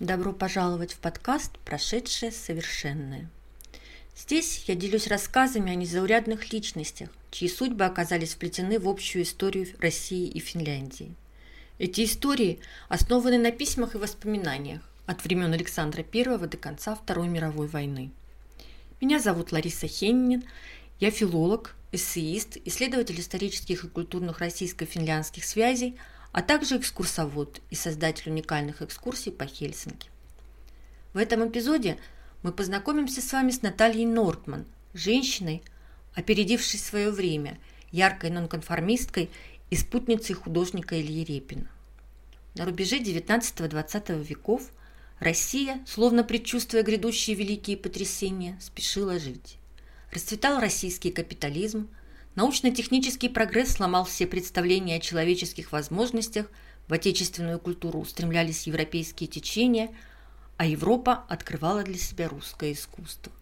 Добро пожаловать в подкаст «Прошедшее совершенное». Здесь я делюсь рассказами о незаурядных личностях, чьи судьбы оказались вплетены в общую историю России и Финляндии. Эти истории основаны на письмах и воспоминаниях от времен Александра I до конца Второй мировой войны. Меня зовут Лариса Хеннин, я филолог, эссеист, исследователь исторических и культурных российско-финляндских связей, а также экскурсовод и создатель уникальных экскурсий по Хельсинки. В этом эпизоде мы познакомимся с вами с Натальей Нортман, женщиной, опередившей свое время, яркой нонконформисткой и спутницей художника Ильи Репина. На рубеже XIX-XX веков Россия, словно предчувствуя грядущие великие потрясения, спешила жить. Расцветал российский капитализм, научно-технический прогресс сломал все представления о человеческих возможностях, в отечественную культуру устремлялись европейские течения, а Европа открывала для себя русское искусство.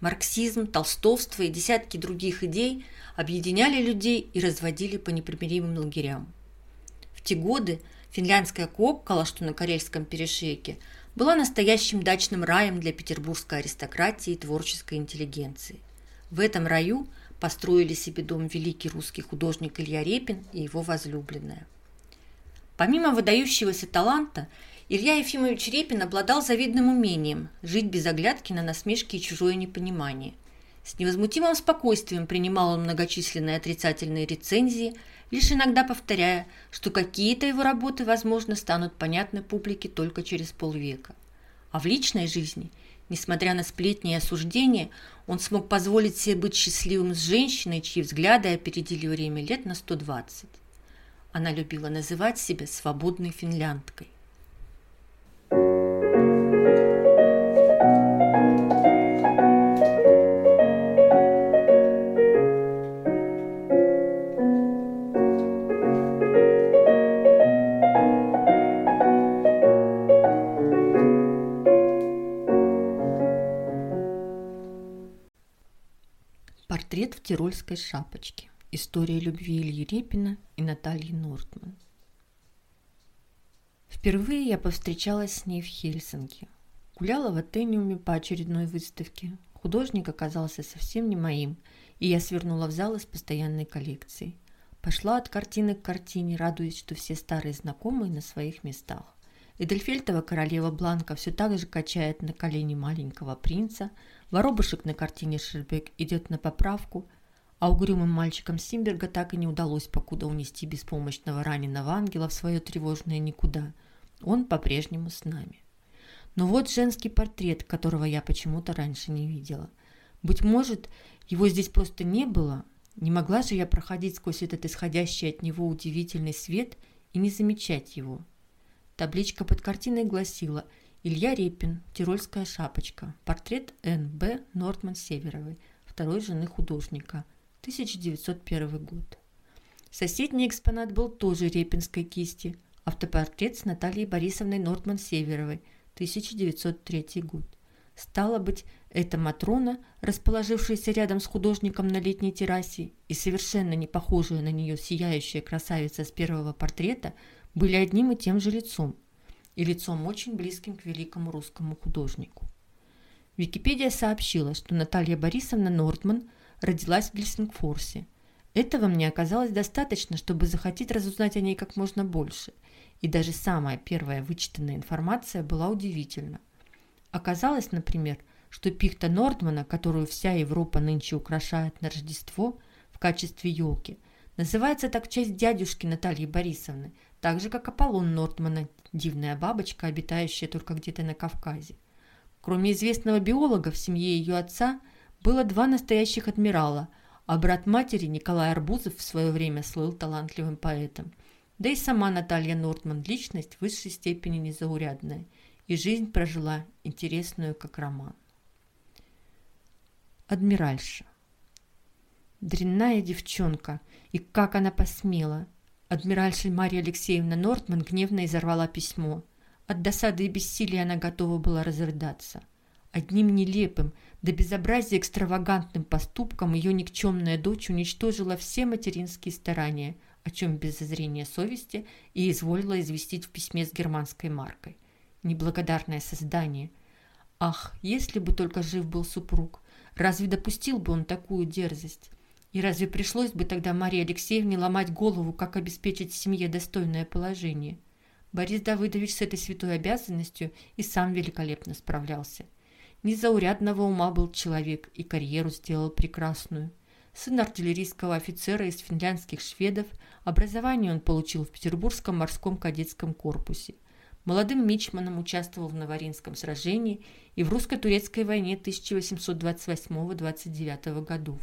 Марксизм, толстовство и десятки других идей объединяли людей и разводили по непримиримым лагерям. В те годы финляндская Коккала, что на Карельском перешейке, была настоящим дачным раем для петербургской аристократии и творческой интеллигенции. В этом раю построили себе дом великий русский художник Илья Репин и его возлюбленная. Помимо выдающегося таланта, Илья Ефимович Репин обладал завидным умением жить без оглядки на насмешки и чужое непонимание. С невозмутимым спокойствием принимал он многочисленные отрицательные рецензии, лишь иногда повторяя, что какие-то его работы, возможно, станут понятны публике только через полвека. А в личной жизни – Несмотря на сплетни и осуждения, он смог позволить себе быть счастливым с женщиной, чьи взгляды опередили время лет на 120. Она любила называть себя свободной финляндкой. Тирольской шапочке. История любви Ильи Репина и Натальи Нортман. Впервые я повстречалась с ней в Хельсинки. Гуляла в Атениуме по очередной выставке. Художник оказался совсем не моим, и я свернула в зал из постоянной коллекции. Пошла от картины к картине, радуясь, что все старые знакомые на своих местах. Эдельфельтова королева Бланка все так же качает на колени маленького принца, воробушек на картине Шербек идет на поправку, а угрюмым мальчикам Симберга так и не удалось покуда унести беспомощного раненого ангела в свое тревожное никуда. Он по-прежнему с нами. Но вот женский портрет, которого я почему-то раньше не видела. Быть может, его здесь просто не было. Не могла же я проходить сквозь этот исходящий от него удивительный свет и не замечать его. Табличка под картиной гласила «Илья Репин, Тирольская шапочка, портрет Н.Б. Нортман Северовой, второй жены художника, 1901 год». Соседний экспонат был тоже репинской кисти, автопортрет с Натальей Борисовной Нортман Северовой, 1903 год. Стало быть, эта Матрона, расположившаяся рядом с художником на летней террасе и совершенно не похожая на нее сияющая красавица с первого портрета – были одним и тем же лицом, и лицом очень близким к великому русскому художнику. Википедия сообщила, что Наталья Борисовна Нортман родилась в Гельсингфорсе. Этого мне оказалось достаточно, чтобы захотеть разузнать о ней как можно больше, и даже самая первая вычитанная информация была удивительна. Оказалось, например, что пихта Нордмана, которую вся Европа нынче украшает на Рождество в качестве елки, называется так в честь дядюшки Натальи Борисовны – так же, как Аполлон Нортмана, дивная бабочка, обитающая только где-то на Кавказе. Кроме известного биолога, в семье ее отца было два настоящих адмирала, а брат матери Николай Арбузов в свое время слыл талантливым поэтом. Да и сама Наталья Нортман – личность в высшей степени незаурядная, и жизнь прожила интересную, как роман. Адмиральша. Дрянная девчонка, и как она посмела – Адмиральша Мария Алексеевна Нортман гневно изорвала письмо. От досады и бессилия она готова была разрыдаться. Одним нелепым, до безобразия экстравагантным поступком ее никчемная дочь уничтожила все материнские старания, о чем без зазрения совести и изволила известить в письме с германской маркой. неблагодарное создание. Ах, если бы только жив был супруг, разве допустил бы он такую дерзость? И разве пришлось бы тогда Марии Алексеевне ломать голову, как обеспечить семье достойное положение? Борис Давыдович с этой святой обязанностью и сам великолепно справлялся. Незаурядного ума был человек и карьеру сделал прекрасную. Сын артиллерийского офицера из финляндских шведов, образование он получил в Петербургском морском кадетском корпусе. Молодым мичманом участвовал в Новоринском сражении и в русско-турецкой войне 1828-29 годов.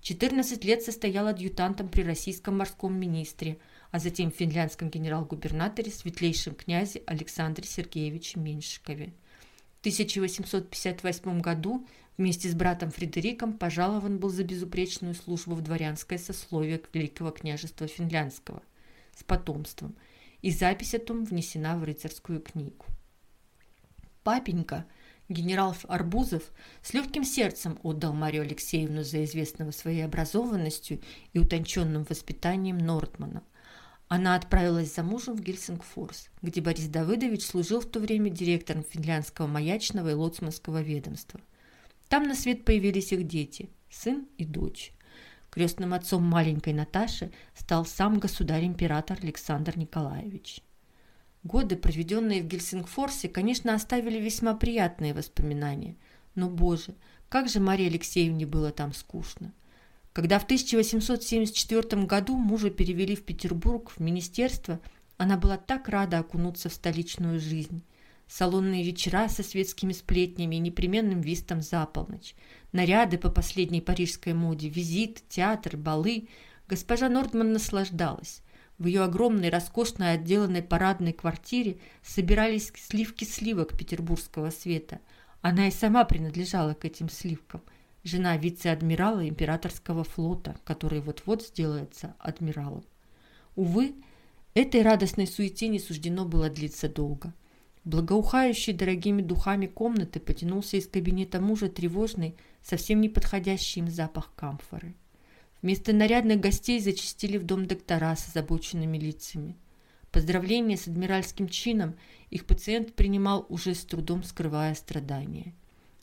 14 лет состоял адъютантом при российском морском министре, а затем финляндском генерал-губернаторе светлейшем князе Александре Сергеевиче Меньшикове. В 1858 году вместе с братом Фредериком пожалован был за безупречную службу в дворянское сословие Великого княжества Финляндского с потомством, и запись о том внесена в рыцарскую книгу. Папенька – Генерал Арбузов с легким сердцем отдал Марию Алексеевну за известного своей образованностью и утонченным воспитанием Нортмана. Она отправилась за мужем в Гельсингфорс, где Борис Давыдович служил в то время директором финляндского маячного и лоцманского ведомства. Там на свет появились их дети – сын и дочь. Крестным отцом маленькой Наташи стал сам государь-император Александр Николаевич. Годы, проведенные в Гельсингфорсе, конечно, оставили весьма приятные воспоминания. Но, боже, как же Марии Алексеевне было там скучно. Когда в 1874 году мужа перевели в Петербург, в министерство, она была так рада окунуться в столичную жизнь. Салонные вечера со светскими сплетнями и непременным вистом за полночь. Наряды по последней парижской моде, визит, театр, балы. Госпожа Нордман наслаждалась. В ее огромной, роскошной, отделанной парадной квартире собирались сливки сливок петербургского света. Она и сама принадлежала к этим сливкам. Жена вице-адмирала императорского флота, который вот-вот сделается адмиралом. Увы, этой радостной суете не суждено было длиться долго. Благоухающий дорогими духами комнаты потянулся из кабинета мужа тревожный, совсем не подходящий им запах камфоры. Вместо нарядных гостей зачастили в дом доктора с озабоченными лицами. Поздравления с адмиральским чином их пациент принимал уже с трудом скрывая страдания.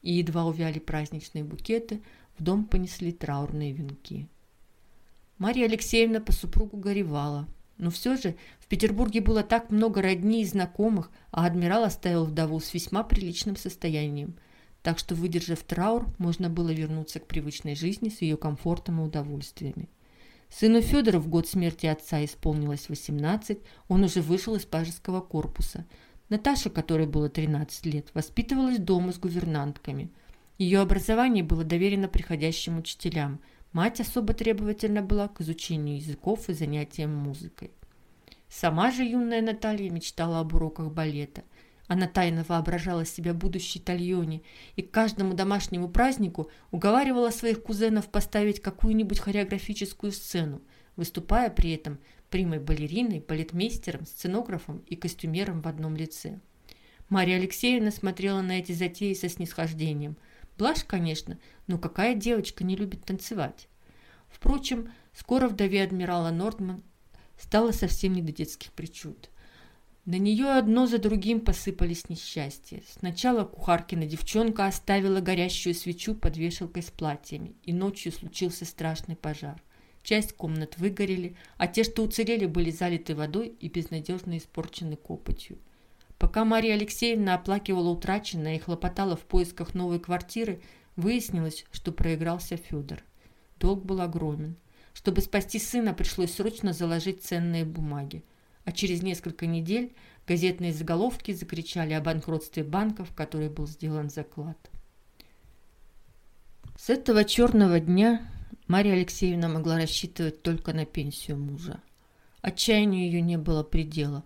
И едва увяли праздничные букеты, в дом понесли траурные венки. Марья Алексеевна по супругу горевала, но все же в Петербурге было так много родней и знакомых, а адмирал оставил вдову с весьма приличным состоянием – так что, выдержав траур, можно было вернуться к привычной жизни с ее комфортом и удовольствиями. Сыну Федора в год смерти отца исполнилось 18, он уже вышел из пажеского корпуса. Наташа, которой было 13 лет, воспитывалась дома с гувернантками. Ее образование было доверено приходящим учителям. Мать особо требовательна была к изучению языков и занятиям музыкой. Сама же юная Наталья мечтала об уроках балета. Она тайно воображала себя будущей Тальоне и к каждому домашнему празднику уговаривала своих кузенов поставить какую-нибудь хореографическую сцену, выступая при этом примой балериной, балетмейстером, сценографом и костюмером в одном лице. Мария Алексеевна смотрела на эти затеи со снисхождением. Блажь, конечно, но какая девочка не любит танцевать? Впрочем, скоро вдове адмирала Нордман стало совсем не до детских причуд. На нее одно за другим посыпались несчастья. Сначала кухаркина девчонка оставила горящую свечу под вешалкой с платьями, и ночью случился страшный пожар. Часть комнат выгорели, а те, что уцелели, были залиты водой и безнадежно испорчены копотью. Пока Мария Алексеевна оплакивала утраченное и хлопотала в поисках новой квартиры, выяснилось, что проигрался Федор. Долг был огромен. Чтобы спасти сына, пришлось срочно заложить ценные бумаги а через несколько недель газетные заголовки закричали о банкротстве банка, в который был сделан заклад. С этого черного дня Мария Алексеевна могла рассчитывать только на пенсию мужа. Отчаянию ее не было предела.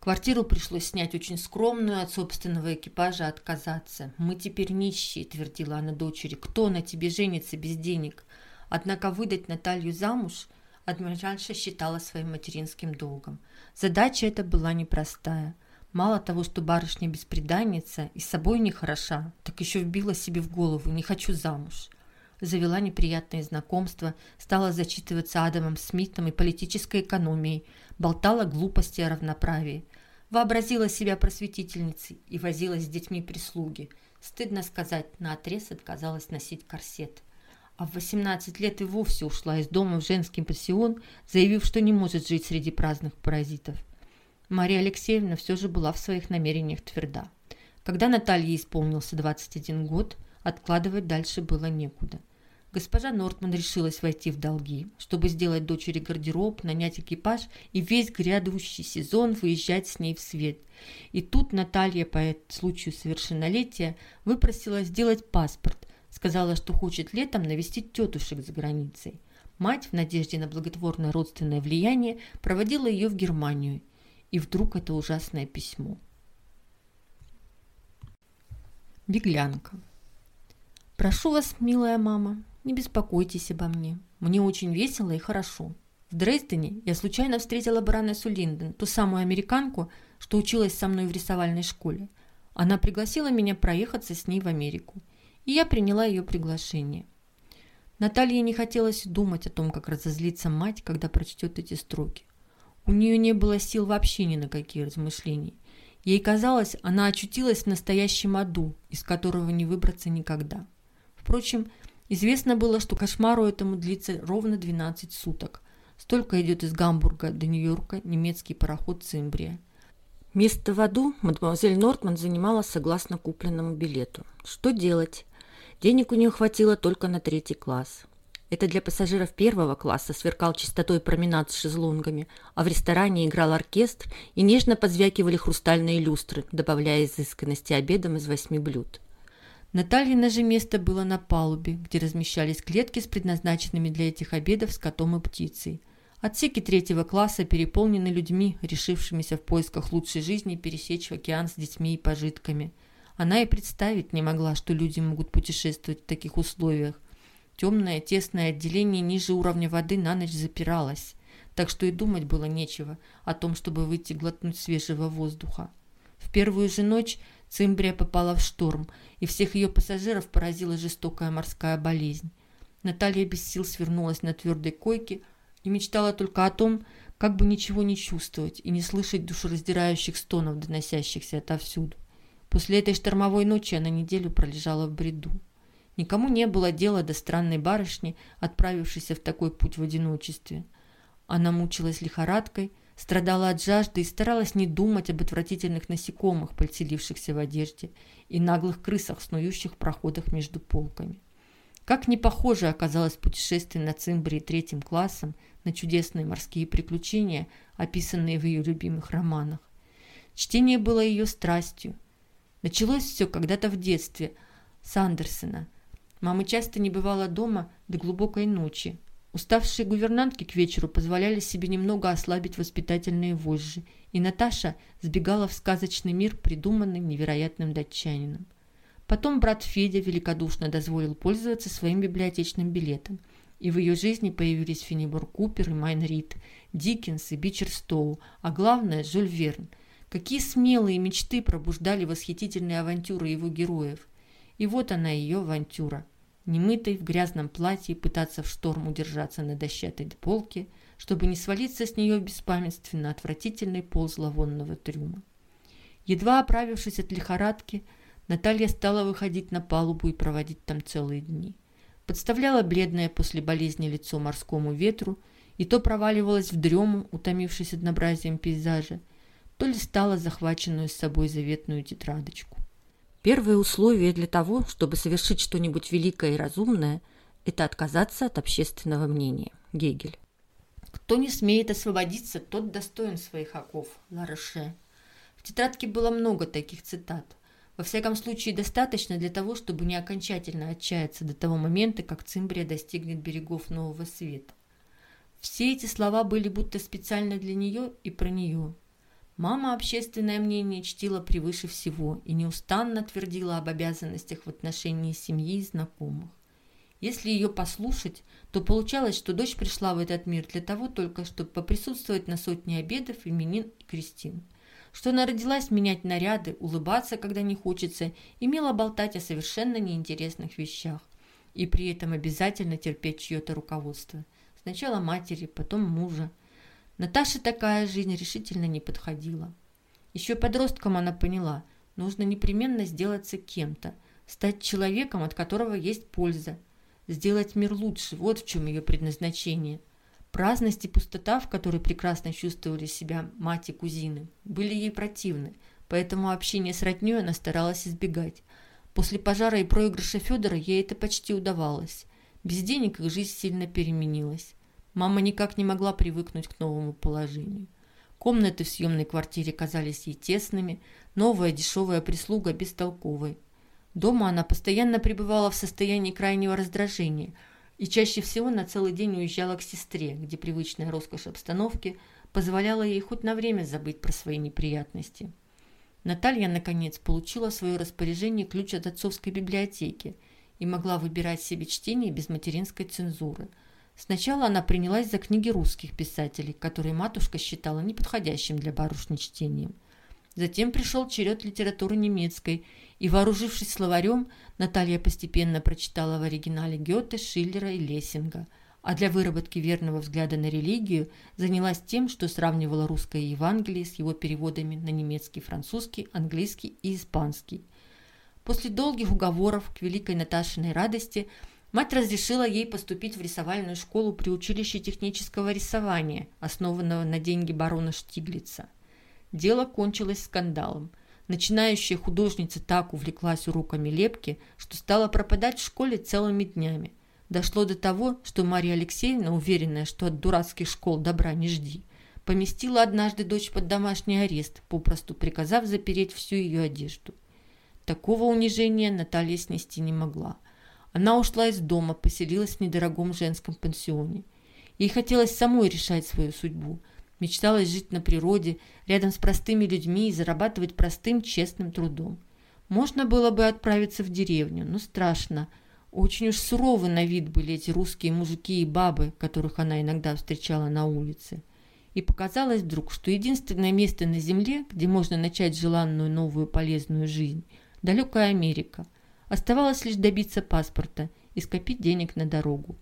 Квартиру пришлось снять очень скромную, от собственного экипажа отказаться. «Мы теперь нищие», — твердила она дочери. «Кто на тебе женится без денег?» Однако выдать Наталью замуж адмиральша считала своим материнским долгом. Задача эта была непростая. Мало того, что барышня бесприданница и собой не хороша, так еще вбила себе в голову «не хочу замуж». Завела неприятные знакомства, стала зачитываться Адамом Смитом и политической экономией, болтала глупости о равноправии. Вообразила себя просветительницей и возилась с детьми прислуги. Стыдно сказать, на отрез отказалась носить корсет. А в 18 лет и вовсе ушла из дома в женский пансион, заявив, что не может жить среди праздных паразитов. Мария Алексеевна все же была в своих намерениях тверда. Когда Наталье исполнился 21 год, откладывать дальше было некуда. Госпожа Нортман решилась войти в долги, чтобы сделать дочери гардероб, нанять экипаж и весь грядущий сезон выезжать с ней в свет. И тут Наталья по случаю совершеннолетия выпросила сделать паспорт, сказала, что хочет летом навестить тетушек за границей. Мать, в надежде на благотворное родственное влияние, проводила ее в Германию. И вдруг это ужасное письмо. Беглянка. «Прошу вас, милая мама, не беспокойтесь обо мне. Мне очень весело и хорошо. В Дрездене я случайно встретила баронессу Линден, ту самую американку, что училась со мной в рисовальной школе. Она пригласила меня проехаться с ней в Америку, и я приняла ее приглашение. Наталье не хотелось думать о том, как разозлится мать, когда прочтет эти строки. У нее не было сил вообще ни на какие размышления. Ей казалось, она очутилась в настоящем аду, из которого не выбраться никогда. Впрочем, Известно было, что кошмару этому длится ровно 12 суток. Столько идет из Гамбурга до Нью-Йорка немецкий пароход «Цимбрия». Место в аду мадемуазель Нортман занимала согласно купленному билету. Что делать? Денег у нее хватило только на третий класс. Это для пассажиров первого класса сверкал чистотой променад с шезлонгами, а в ресторане играл оркестр и нежно позвякивали хрустальные люстры, добавляя изысканности обедом из восьми блюд. Натальина же место было на палубе, где размещались клетки с предназначенными для этих обедов скотом и птицей. Отсеки третьего класса переполнены людьми, решившимися в поисках лучшей жизни пересечь океан с детьми и пожитками. Она и представить не могла, что люди могут путешествовать в таких условиях. Темное, тесное отделение ниже уровня воды на ночь запиралось, так что и думать было нечего о том, чтобы выйти глотнуть свежего воздуха. В первую же ночь Цимбрия попала в шторм, и всех ее пассажиров поразила жестокая морская болезнь. Наталья без сил свернулась на твердой койке и мечтала только о том, как бы ничего не чувствовать и не слышать душераздирающих стонов, доносящихся отовсюду. После этой штормовой ночи она неделю пролежала в бреду. Никому не было дела до странной барышни, отправившейся в такой путь в одиночестве. Она мучилась лихорадкой, страдала от жажды и старалась не думать об отвратительных насекомых, подселившихся в одежде, и наглых крысах, снующих в проходах между полками. Как не похоже оказалось путешествие на Цимбрии третьим классом на чудесные морские приключения, описанные в ее любимых романах. Чтение было ее страстью. Началось все когда-то в детстве с Андерсена. Мама часто не бывала дома до глубокой ночи, Уставшие гувернантки к вечеру позволяли себе немного ослабить воспитательные вожжи, и Наташа сбегала в сказочный мир, придуманный невероятным датчанином. Потом брат Федя великодушно дозволил пользоваться своим библиотечным билетом, и в ее жизни появились Фенимор Купер и Майн Рид, Диккенс и Бичер Стоу, а главное – Жюль Верн. Какие смелые мечты пробуждали восхитительные авантюры его героев. И вот она, ее авантюра – немытой, в грязном платье, пытаться в шторм удержаться на дощатой полке, чтобы не свалиться с нее в беспамятстве на отвратительный пол зловонного трюма. Едва оправившись от лихорадки, Наталья стала выходить на палубу и проводить там целые дни. Подставляла бледное после болезни лицо морскому ветру и то проваливалась в дрему, утомившись однообразием пейзажа, то ли стала захваченную с собой заветную тетрадочку. Первое условие для того, чтобы совершить что-нибудь великое и разумное, это отказаться от общественного мнения. Гегель. Кто не смеет освободиться, тот достоин своих оков. Ларыше. В тетрадке было много таких цитат. Во всяком случае, достаточно для того, чтобы не окончательно отчаяться до того момента, как Цимбрия достигнет берегов Нового Света. Все эти слова были будто специально для нее и про нее. Мама общественное мнение чтила превыше всего и неустанно твердила об обязанностях в отношении семьи и знакомых. Если ее послушать, то получалось, что дочь пришла в этот мир для того только, чтобы поприсутствовать на сотне обедов, именин и крестин. Что она родилась менять наряды, улыбаться, когда не хочется, и мило болтать о совершенно неинтересных вещах. И при этом обязательно терпеть чье-то руководство. Сначала матери, потом мужа, Наташе такая жизнь решительно не подходила. Еще подростком она поняла, нужно непременно сделаться кем-то, стать человеком, от которого есть польза, сделать мир лучше, вот в чем ее предназначение. Праздность и пустота, в которой прекрасно чувствовали себя мать и кузины, были ей противны, поэтому общение с роднёй она старалась избегать. После пожара и проигрыша Федора ей это почти удавалось. Без денег их жизнь сильно переменилась. Мама никак не могла привыкнуть к новому положению. Комнаты в съемной квартире казались ей тесными, новая дешевая прислуга бестолковой. Дома она постоянно пребывала в состоянии крайнего раздражения и чаще всего на целый день уезжала к сестре, где привычная роскошь обстановки позволяла ей хоть на время забыть про свои неприятности. Наталья, наконец, получила свое распоряжение ключ от отцовской библиотеки и могла выбирать себе чтение без материнской цензуры. Сначала она принялась за книги русских писателей, которые матушка считала неподходящим для барышни чтением. Затем пришел черед литературы немецкой, и, вооружившись словарем, Наталья постепенно прочитала в оригинале Гёте, Шиллера и Лессинга, а для выработки верного взгляда на религию занялась тем, что сравнивала русское Евангелие с его переводами на немецкий, французский, английский и испанский. После долгих уговоров к великой Наташиной радости мать разрешила ей поступить в рисовальную школу при училище технического рисования, основанного на деньги барона Штиглица. Дело кончилось скандалом – Начинающая художница так увлеклась уроками лепки, что стала пропадать в школе целыми днями. Дошло до того, что Мария Алексеевна, уверенная, что от дурацких школ добра не жди, поместила однажды дочь под домашний арест, попросту приказав запереть всю ее одежду. Такого унижения Наталья снести не могла. Она ушла из дома, поселилась в недорогом женском пансионе. Ей хотелось самой решать свою судьбу – Мечталось жить на природе, рядом с простыми людьми и зарабатывать простым, честным трудом. Можно было бы отправиться в деревню, но страшно. Очень уж суровы на вид были эти русские мужики и бабы, которых она иногда встречала на улице. И показалось вдруг, что единственное место на земле, где можно начать желанную новую полезную жизнь – далекая Америка. Оставалось лишь добиться паспорта и скопить денег на дорогу.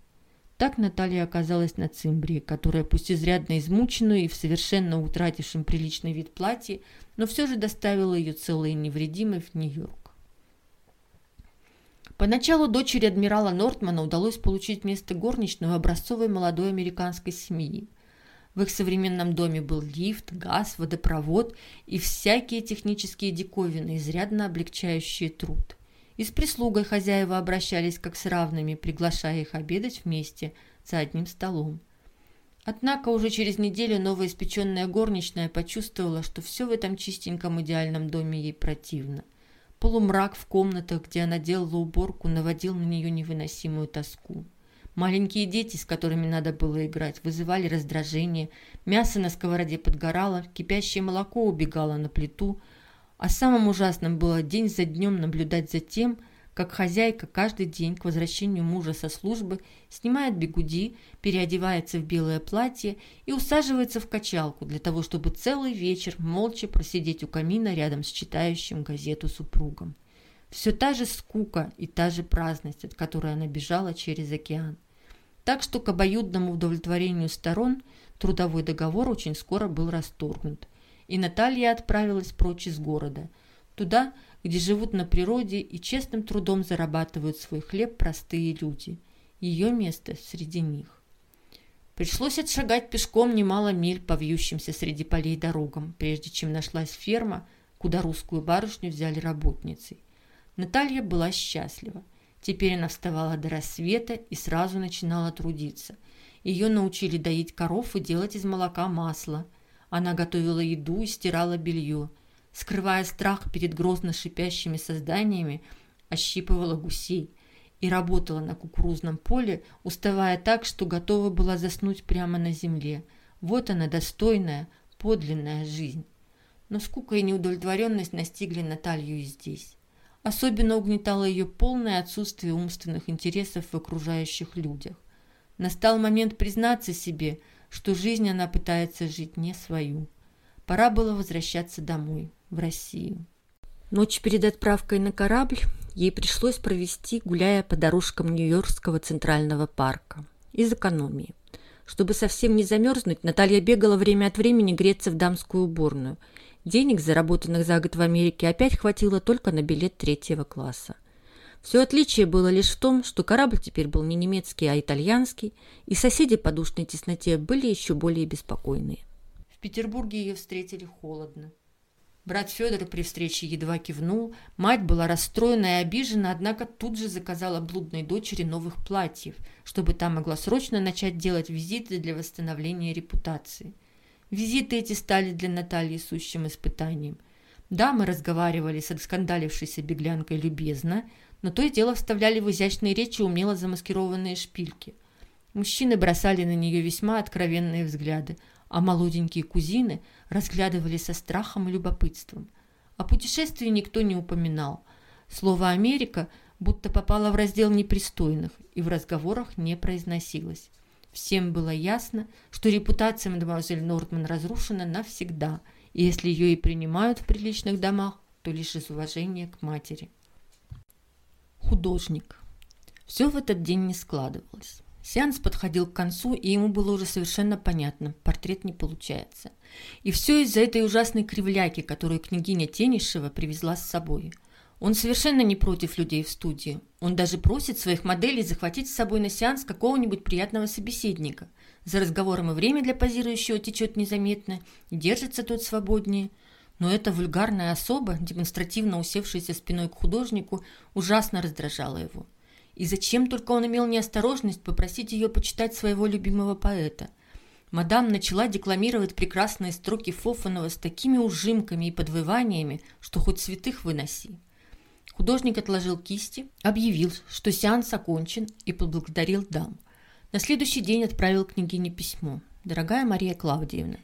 Так Наталья оказалась на Цимбрии, которая пусть изрядно измученную и в совершенно утратившем приличный вид платье, но все же доставила ее целой и невредимой в Нью-Йорк. Поначалу дочери адмирала Нортмана удалось получить место горничной у образцовой молодой американской семьи. В их современном доме был лифт, газ, водопровод и всякие технические диковины, изрядно облегчающие труд. И с прислугой хозяева обращались как с равными, приглашая их обедать вместе за одним столом. Однако уже через неделю новоиспеченная горничная почувствовала, что все в этом чистеньком идеальном доме ей противно. Полумрак в комнатах, где она делала уборку, наводил на нее невыносимую тоску. Маленькие дети, с которыми надо было играть, вызывали раздражение, мясо на сковороде подгорало, кипящее молоко убегало на плиту – а самым ужасным было день за днем наблюдать за тем, как хозяйка каждый день к возвращению мужа со службы снимает бегуди, переодевается в белое платье и усаживается в качалку для того, чтобы целый вечер молча просидеть у камина рядом с читающим газету супругом. Все та же скука и та же праздность, от которой она бежала через океан. Так что к обоюдному удовлетворению сторон трудовой договор очень скоро был расторгнут – и Наталья отправилась прочь из города, туда, где живут на природе и честным трудом зарабатывают свой хлеб простые люди. Ее место среди них. Пришлось отшагать пешком немало миль по вьющимся среди полей дорогам, прежде чем нашлась ферма, куда русскую барышню взяли работницей. Наталья была счастлива. Теперь она вставала до рассвета и сразу начинала трудиться. Ее научили доить коров и делать из молока масло – она готовила еду и стирала белье. Скрывая страх перед грозно шипящими созданиями, ощипывала гусей и работала на кукурузном поле, уставая так, что готова была заснуть прямо на земле. Вот она, достойная, подлинная жизнь. Но скука и неудовлетворенность настигли Наталью и здесь. Особенно угнетало ее полное отсутствие умственных интересов в окружающих людях. Настал момент признаться себе – что жизнь она пытается жить не свою. Пора было возвращаться домой, в Россию. Ночь перед отправкой на корабль ей пришлось провести, гуляя по дорожкам Нью-Йоркского центрального парка. Из экономии. Чтобы совсем не замерзнуть, Наталья бегала время от времени греться в дамскую уборную. Денег, заработанных за год в Америке, опять хватило только на билет третьего класса. Все отличие было лишь в том, что корабль теперь был не немецкий, а итальянский, и соседи по душной тесноте были еще более беспокойные. В Петербурге ее встретили холодно. Брат Федор при встрече едва кивнул, мать была расстроена и обижена, однако тут же заказала блудной дочери новых платьев, чтобы та могла срочно начать делать визиты для восстановления репутации – Визиты эти стали для Натальи сущим испытанием. Да, мы разговаривали с скандалившейся беглянкой любезно, но то и дело вставляли в изящные речи умело замаскированные шпильки. Мужчины бросали на нее весьма откровенные взгляды, а молоденькие кузины разглядывали со страхом и любопытством. О путешествии никто не упоминал. Слово «Америка» будто попало в раздел непристойных и в разговорах не произносилось. Всем было ясно, что репутация мадемуазель Нортман разрушена навсегда, и если ее и принимают в приличных домах, то лишь из уважения к матери. Художник. Все в этот день не складывалось. Сеанс подходил к концу, и ему было уже совершенно понятно, портрет не получается. И все из-за этой ужасной кривляки, которую княгиня Тенишева привезла с собой – он совершенно не против людей в студии. Он даже просит своих моделей захватить с собой на сеанс какого-нибудь приятного собеседника. За разговором и время для позирующего течет незаметно, держится тот свободнее. Но эта вульгарная особа, демонстративно усевшаяся спиной к художнику, ужасно раздражала его. И зачем только он имел неосторожность попросить ее почитать своего любимого поэта? Мадам начала декламировать прекрасные строки Фофанова с такими ужимками и подвываниями, что хоть святых выноси. Художник отложил кисти, объявил, что сеанс окончен и поблагодарил дам. На следующий день отправил княгине письмо. «Дорогая Мария Клавдиевна,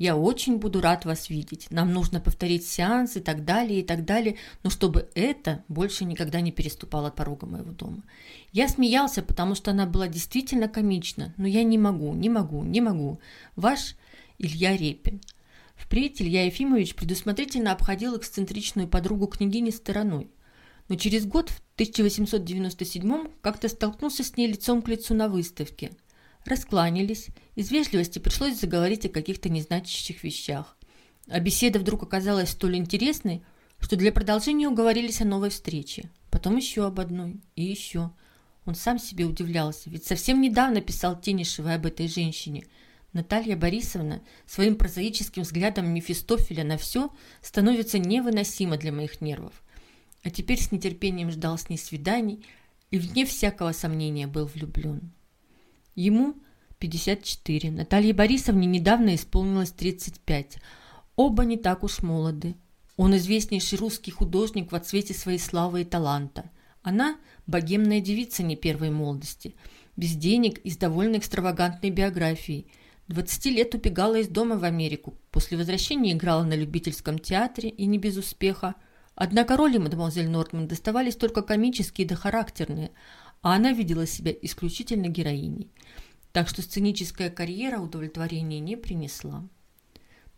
я очень буду рад вас видеть. Нам нужно повторить сеанс и так далее, и так далее, но чтобы это больше никогда не переступало порога моего дома. Я смеялся, потому что она была действительно комична, но я не могу, не могу, не могу. Ваш Илья Репин». Впредь Илья Ефимович предусмотрительно обходил эксцентричную подругу княгини стороной но через год, в 1897 как-то столкнулся с ней лицом к лицу на выставке. Раскланялись, из вежливости пришлось заговорить о каких-то незначащих вещах. А беседа вдруг оказалась столь интересной, что для продолжения уговорились о новой встрече. Потом еще об одной и еще. Он сам себе удивлялся, ведь совсем недавно писал Тенишевой об этой женщине. Наталья Борисовна своим прозаическим взглядом Мефистофеля на все становится невыносима для моих нервов а теперь с нетерпением ждал с ней свиданий и, вне всякого сомнения, был влюблен. Ему 54, Наталье Борисовне недавно исполнилось 35. Оба не так уж молоды. Он известнейший русский художник в отсвете своей славы и таланта. Она – богемная девица не первой молодости, без денег и с довольно экстравагантной биографией. 20 лет убегала из дома в Америку, после возвращения играла на любительском театре и не без успеха – Однако роли мадемуазель Нортман доставались только комические да характерные, а она видела себя исключительно героиней. Так что сценическая карьера удовлетворения не принесла.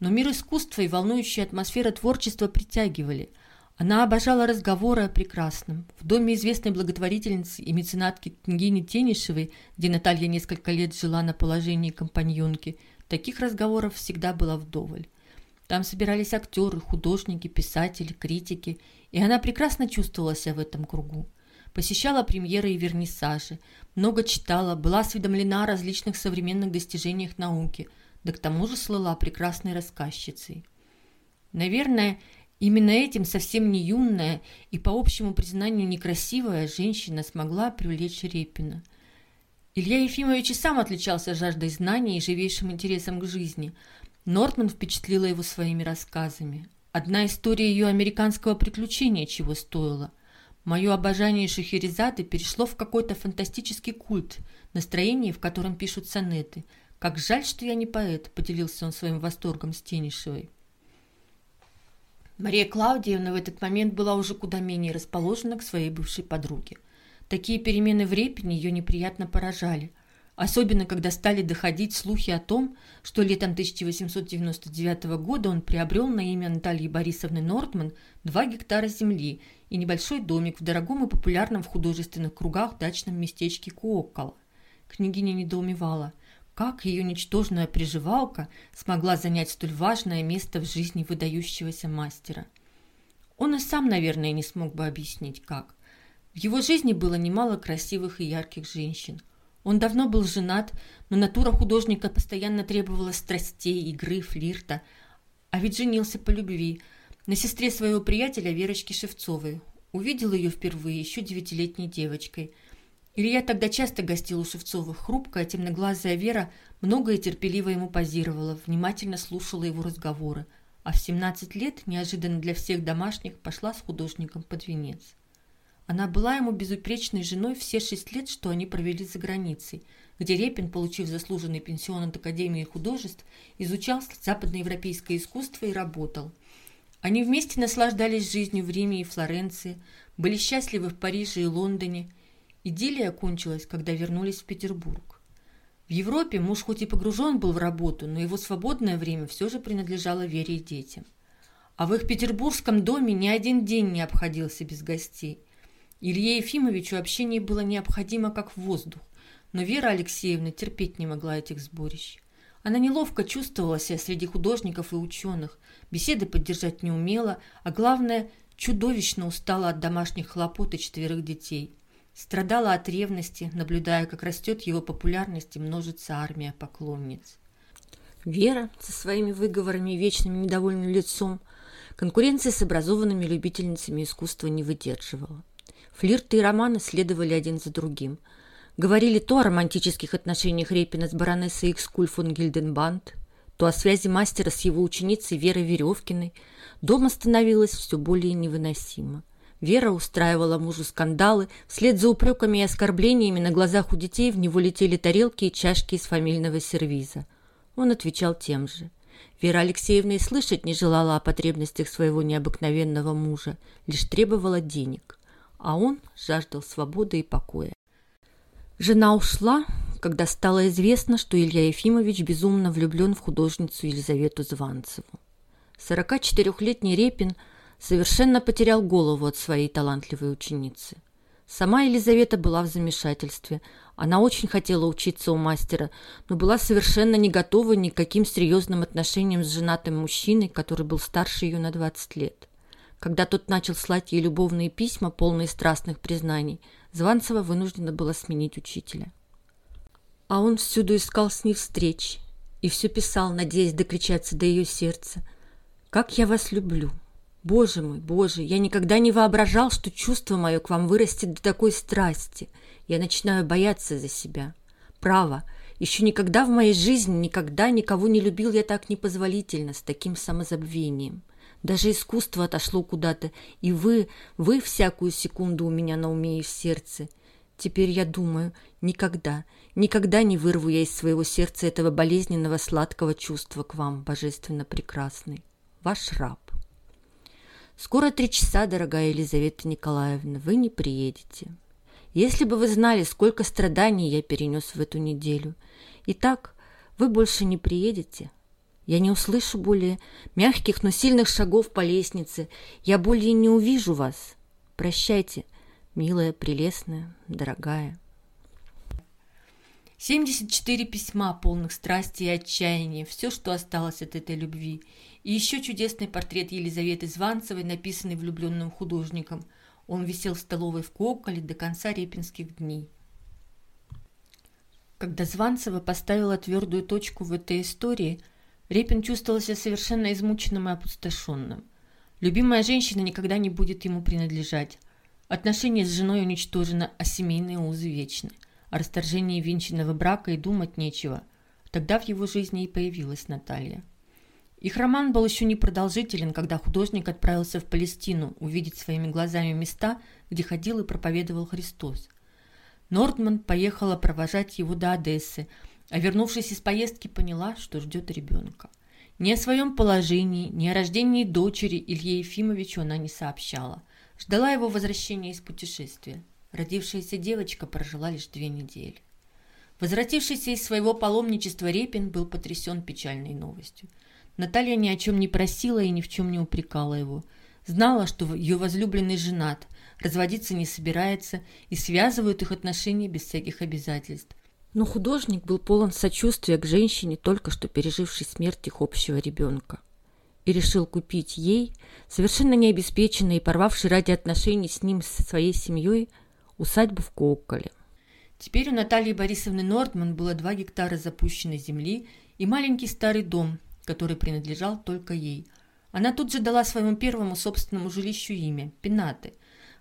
Но мир искусства и волнующая атмосфера творчества притягивали. Она обожала разговоры о прекрасном. В доме известной благотворительницы и меценатки княгини Тенишевой, где Наталья несколько лет жила на положении компаньонки, таких разговоров всегда было вдоволь. Там собирались актеры, художники, писатели, критики, и она прекрасно чувствовала себя в этом кругу. Посещала премьеры и вернисажи, много читала, была осведомлена о различных современных достижениях науки, да к тому же слыла прекрасной рассказчицей. Наверное, именно этим совсем не юная и, по общему признанию, некрасивая женщина смогла привлечь Репина. Илья Ефимович и сам отличался жаждой знаний и живейшим интересом к жизни – Нортман впечатлила его своими рассказами. Одна история ее американского приключения чего стоила. Мое обожание Шахерезады перешло в какой-то фантастический культ, настроение, в котором пишут сонеты. «Как жаль, что я не поэт», — поделился он своим восторгом с Тенишевой. Мария Клаудиевна в этот момент была уже куда менее расположена к своей бывшей подруге. Такие перемены в Репине ее неприятно поражали — Особенно, когда стали доходить слухи о том, что летом 1899 года он приобрел на имя Натальи Борисовны Нортман два гектара земли и небольшой домик в дорогом и популярном в художественных кругах дачном местечке Куоккола. Княгиня недоумевала. Как ее ничтожная приживалка смогла занять столь важное место в жизни выдающегося мастера? Он и сам, наверное, не смог бы объяснить, как. В его жизни было немало красивых и ярких женщин. Он давно был женат, но натура художника постоянно требовала страстей, игры, флирта. А ведь женился по любви на сестре своего приятеля Верочки Шевцовой. Увидел ее впервые еще девятилетней девочкой – Илья тогда часто гостил у Шевцовых. Хрупкая, темноглазая Вера много и терпеливо ему позировала, внимательно слушала его разговоры, а в 17 лет, неожиданно для всех домашних, пошла с художником под венец. Она была ему безупречной женой все шесть лет, что они провели за границей, где Репин, получив заслуженный пенсион от Академии художеств, изучал западноевропейское искусство и работал. Они вместе наслаждались жизнью в Риме и Флоренции, были счастливы в Париже и Лондоне – Идиллия кончилась, когда вернулись в Петербург. В Европе муж хоть и погружен был в работу, но его свободное время все же принадлежало Вере и детям. А в их петербургском доме ни один день не обходился без гостей. Илье Ефимовичу общение было необходимо как воздух, но Вера Алексеевна терпеть не могла этих сборищ. Она неловко чувствовала себя среди художников и ученых, беседы поддержать не умела, а главное, чудовищно устала от домашних хлопот и четверых детей – Страдала от ревности, наблюдая, как растет его популярность и множится армия поклонниц. Вера со своими выговорами и вечным недовольным лицом конкуренции с образованными любительницами искусства не выдерживала. Флирты и романы следовали один за другим. Говорили то о романтических отношениях Репина с баронессой Икскуль фон Гильденбанд, то о связи мастера с его ученицей Верой Веревкиной. Дома становилось все более невыносимо. Вера устраивала мужу скандалы. Вслед за упреками и оскорблениями на глазах у детей в него летели тарелки и чашки из фамильного сервиза. Он отвечал тем же. Вера Алексеевна и слышать не желала о потребностях своего необыкновенного мужа, лишь требовала денег. А он жаждал свободы и покоя. Жена ушла, когда стало известно, что Илья Ефимович безумно влюблен в художницу Елизавету Званцеву. 44-летний Репин – совершенно потерял голову от своей талантливой ученицы. Сама Елизавета была в замешательстве. Она очень хотела учиться у мастера, но была совершенно не готова ни к каким серьезным отношениям с женатым мужчиной, который был старше ее на 20 лет. Когда тот начал слать ей любовные письма, полные страстных признаний, Званцева вынуждена была сменить учителя. А он всюду искал с ней встреч и все писал, надеясь докричаться до ее сердца. «Как я вас люблю! Боже мой, Боже, я никогда не воображал, что чувство мое к вам вырастет до такой страсти. Я начинаю бояться за себя. Право, еще никогда в моей жизни, никогда никого не любил я так непозволительно, с таким самозабвением. Даже искусство отошло куда-то, и вы, вы всякую секунду у меня на уме и в сердце. Теперь я думаю, никогда, никогда не вырву я из своего сердца этого болезненного сладкого чувства к вам, божественно прекрасный. Ваш раб. Скоро три часа, дорогая Елизавета Николаевна, вы не приедете. Если бы вы знали, сколько страданий я перенес в эту неделю. Итак, вы больше не приедете. Я не услышу более мягких, но сильных шагов по лестнице. Я более не увижу вас. Прощайте, милая, прелестная, дорогая. 74 письма, полных страсти и отчаяния, все, что осталось от этой любви – и еще чудесный портрет Елизаветы Званцевой, написанный влюбленным художником. Он висел в столовой в Коколе до конца репинских дней. Когда Званцева поставила твердую точку в этой истории, Репин чувствовал себя совершенно измученным и опустошенным. Любимая женщина никогда не будет ему принадлежать. Отношения с женой уничтожены, а семейные узы вечны. О расторжении венчанного брака и думать нечего. Тогда в его жизни и появилась Наталья. Их роман был еще не продолжителен, когда художник отправился в Палестину увидеть своими глазами места, где ходил и проповедовал Христос. Нордман поехала провожать его до Одессы, а вернувшись из поездки, поняла, что ждет ребенка. Ни о своем положении, ни о рождении дочери Илье Ефимовичу она не сообщала. Ждала его возвращения из путешествия. Родившаяся девочка прожила лишь две недели. Возвратившийся из своего паломничества Репин был потрясен печальной новостью – Наталья ни о чем не просила и ни в чем не упрекала его. Знала, что ее возлюбленный женат, разводиться не собирается и связывают их отношения без всяких обязательств. Но художник был полон сочувствия к женщине, только что пережившей смерть их общего ребенка, и решил купить ей, совершенно необеспеченной и порвавшей ради отношений с ним со своей семьей, усадьбу в Коколе. Теперь у Натальи Борисовны Нордман было два гектара запущенной земли и маленький старый дом, который принадлежал только ей. Она тут же дала своему первому собственному жилищу имя – Пенаты,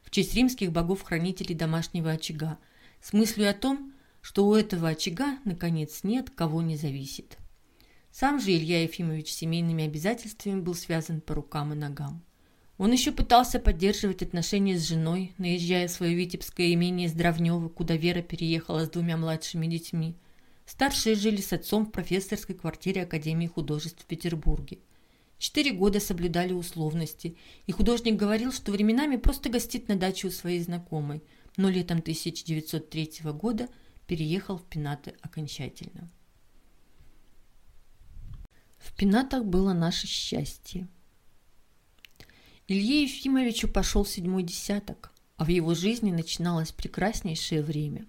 в честь римских богов-хранителей домашнего очага, с мыслью о том, что у этого очага, наконец, нет кого не зависит. Сам же Илья Ефимович семейными обязательствами был связан по рукам и ногам. Он еще пытался поддерживать отношения с женой, наезжая в свое витебское имение Здравнево, куда Вера переехала с двумя младшими детьми. Старшие жили с отцом в профессорской квартире Академии художеств в Петербурге. Четыре года соблюдали условности, и художник говорил, что временами просто гостит на даче у своей знакомой, но летом 1903 года переехал в Пенаты окончательно. В Пенатах было наше счастье. Илье Ефимовичу пошел седьмой десяток, а в его жизни начиналось прекраснейшее время.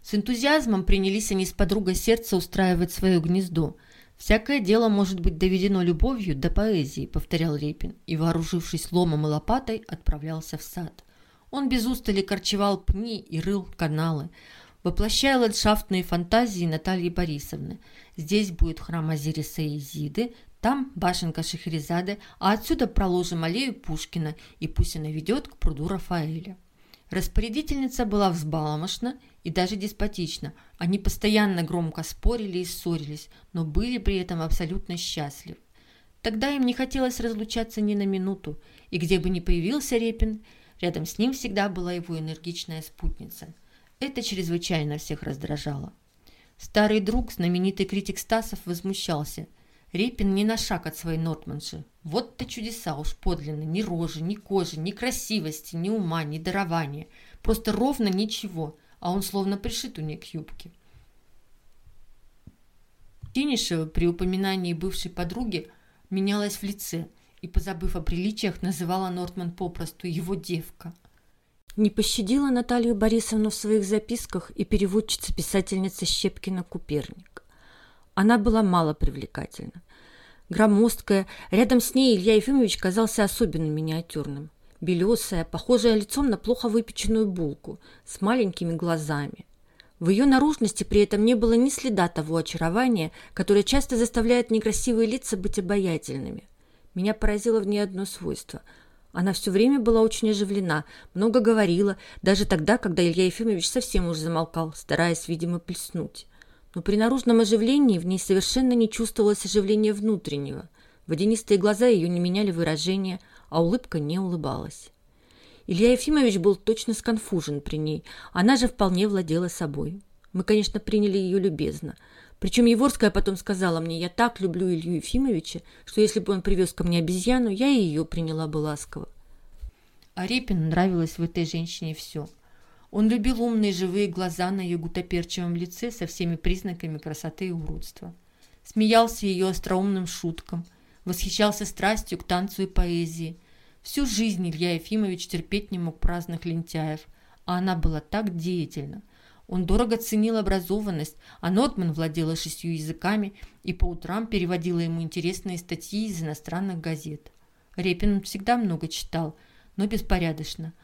С энтузиазмом принялись они с подругой сердца устраивать свое гнездо. «Всякое дело может быть доведено любовью до поэзии», — повторял Репин, и, вооружившись ломом и лопатой, отправлялся в сад. Он без устали корчевал пни и рыл каналы, воплощая ландшафтные фантазии Натальи Борисовны. Здесь будет храм Азириса и Изиды, там башенка Шахерезады, а отсюда проложим аллею Пушкина, и пусть она ведет к пруду Рафаэля. Распорядительница была взбаломошна и даже деспотична. Они постоянно громко спорили и ссорились, но были при этом абсолютно счастливы. Тогда им не хотелось разлучаться ни на минуту, и где бы ни появился Репин, рядом с ним всегда была его энергичная спутница. Это чрезвычайно всех раздражало. Старый друг, знаменитый критик Стасов, возмущался – Репин ни на шаг от своей нортманши. Вот-то чудеса уж подлинно. Ни рожи, ни кожи, ни красивости, ни ума, ни дарования. Просто ровно ничего, а он словно пришит у нее к юбке. Тенишева при упоминании бывшей подруги менялась в лице и, позабыв о приличиях, называла Нортман попросту его девка. Не пощадила Наталью Борисовну в своих записках и переводчица-писательница Щепкина-Куперник. Она была мало привлекательна. Громоздкая, рядом с ней Илья Ефимович казался особенно миниатюрным. Белесая, похожая лицом на плохо выпеченную булку, с маленькими глазами. В ее наружности при этом не было ни следа того очарования, которое часто заставляет некрасивые лица быть обаятельными. Меня поразило в ней одно свойство. Она все время была очень оживлена, много говорила, даже тогда, когда Илья Ефимович совсем уж замолкал, стараясь, видимо, плеснуть но при наружном оживлении в ней совершенно не чувствовалось оживления внутреннего. Водянистые глаза ее не меняли выражения, а улыбка не улыбалась. Илья Ефимович был точно сконфужен при ней, она же вполне владела собой. Мы, конечно, приняли ее любезно. Причем Еворская потом сказала мне, я так люблю Илью Ефимовича, что если бы он привез ко мне обезьяну, я и ее приняла бы ласково. А Репину нравилось в этой женщине все – он любил умные живые глаза на ее гутоперчивом лице со всеми признаками красоты и уродства. Смеялся ее остроумным шуткам, восхищался страстью к танцу и поэзии. Всю жизнь Илья Ефимович терпеть не мог праздных лентяев, а она была так деятельна. Он дорого ценил образованность, а Нотман владела шестью языками и по утрам переводила ему интересные статьи из иностранных газет. Репин всегда много читал, но беспорядочно –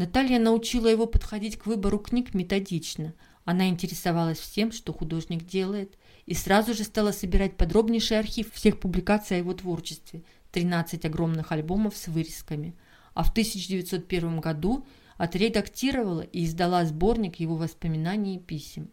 Наталья научила его подходить к выбору книг методично. Она интересовалась всем, что художник делает, и сразу же стала собирать подробнейший архив всех публикаций о его творчестве, 13 огромных альбомов с вырезками. А в 1901 году отредактировала и издала сборник его воспоминаний и писем.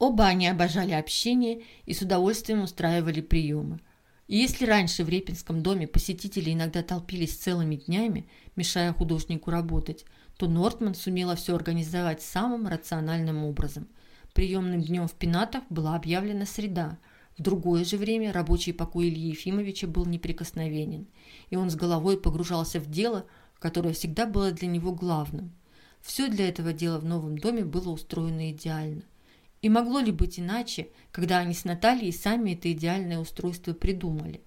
Оба они обожали общение и с удовольствием устраивали приемы. И если раньше в Репинском доме посетители иногда толпились целыми днями, мешая художнику работать, то Нортман сумела все организовать самым рациональным образом. Приемным днем в Пенатах была объявлена среда. В другое же время рабочий покой Ильи Ефимовича был неприкосновенен, и он с головой погружался в дело, которое всегда было для него главным. Все для этого дела в новом доме было устроено идеально. И могло ли быть иначе, когда они с Натальей сами это идеальное устройство придумали?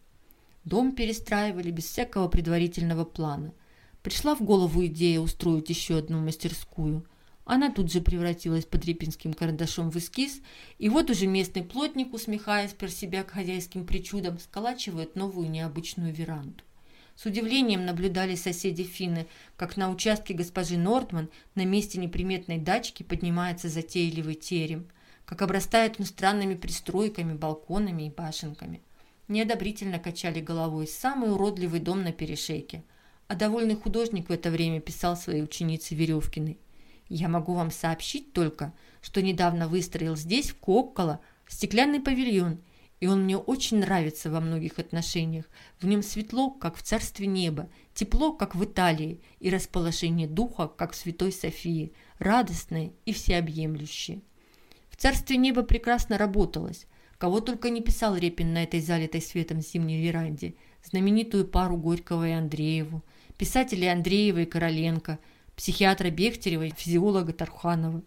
Дом перестраивали без всякого предварительного плана. Пришла в голову идея устроить еще одну мастерскую. Она тут же превратилась под репинским карандашом в эскиз, и вот уже местный плотник, усмехаясь про себя к хозяйским причудам, сколачивает новую необычную веранду. С удивлением наблюдали соседи Финны, как на участке госпожи Нортман на месте неприметной дачки поднимается затейливый терем, как обрастает он странными пристройками, балконами и башенками. Неодобрительно качали головой самый уродливый дом на перешейке, а довольный художник в это время писал своей ученице Веревкиной. «Я могу вам сообщить только, что недавно выстроил здесь, в Коккола, стеклянный павильон – и он мне очень нравится во многих отношениях. В нем светло, как в царстве неба, тепло, как в Италии, и расположение духа, как в Святой Софии, радостное и всеобъемлющее. В царстве неба прекрасно работалось. Кого только не писал Репин на этой залитой светом зимней веранде. Знаменитую пару Горького и Андрееву, писателей Андреева и Короленко, психиатра Бехтерева и физиолога Тарханова.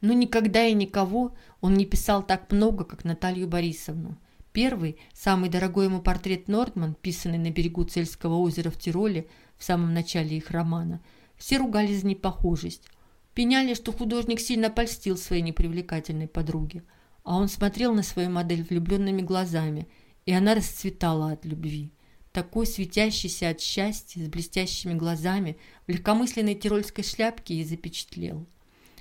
Но никогда и никого он не писал так много, как Наталью Борисовну. Первый, самый дорогой ему портрет Нортман, писанный на берегу Цельского озера в Тироле в самом начале их романа, все ругали за непохожесть. Пеняли, что художник сильно польстил своей непривлекательной подруге, а он смотрел на свою модель влюбленными глазами, и она расцветала от любви. Такой светящийся от счастья, с блестящими глазами, в легкомысленной тирольской шляпке и запечатлел.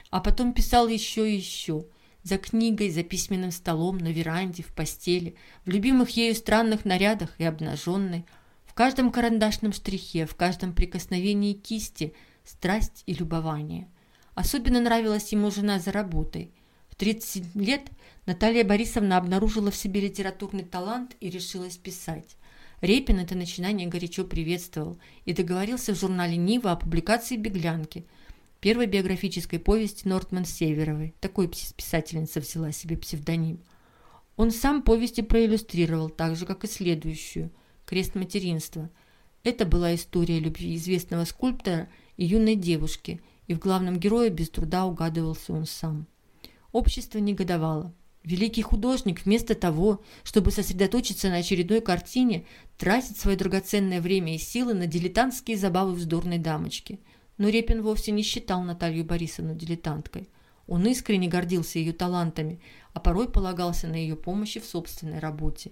А потом писал еще и еще. За книгой, за письменным столом, на веранде, в постели, в любимых ею странных нарядах и обнаженной. В каждом карандашном штрихе, в каждом прикосновении кисти страсть и любование. Особенно нравилась ему жена за работой. В 30 лет Наталья Борисовна обнаружила в себе литературный талант и решилась писать. Репин это начинание горячо приветствовал и договорился в журнале «Нива» о публикации «Беглянки», первой биографической повести Нортман Северовой. Такой писательница взяла себе псевдоним. Он сам повести проиллюстрировал, так же, как и следующую «Крест материнства». Это была история любви известного скульптора и юной девушки, и в главном герое без труда угадывался он сам. Общество негодовало. Великий художник вместо того, чтобы сосредоточиться на очередной картине, тратит свое драгоценное время и силы на дилетантские забавы вздорной дамочки – но Репин вовсе не считал Наталью Борисовну дилетанткой. Он искренне гордился ее талантами, а порой полагался на ее помощи в собственной работе.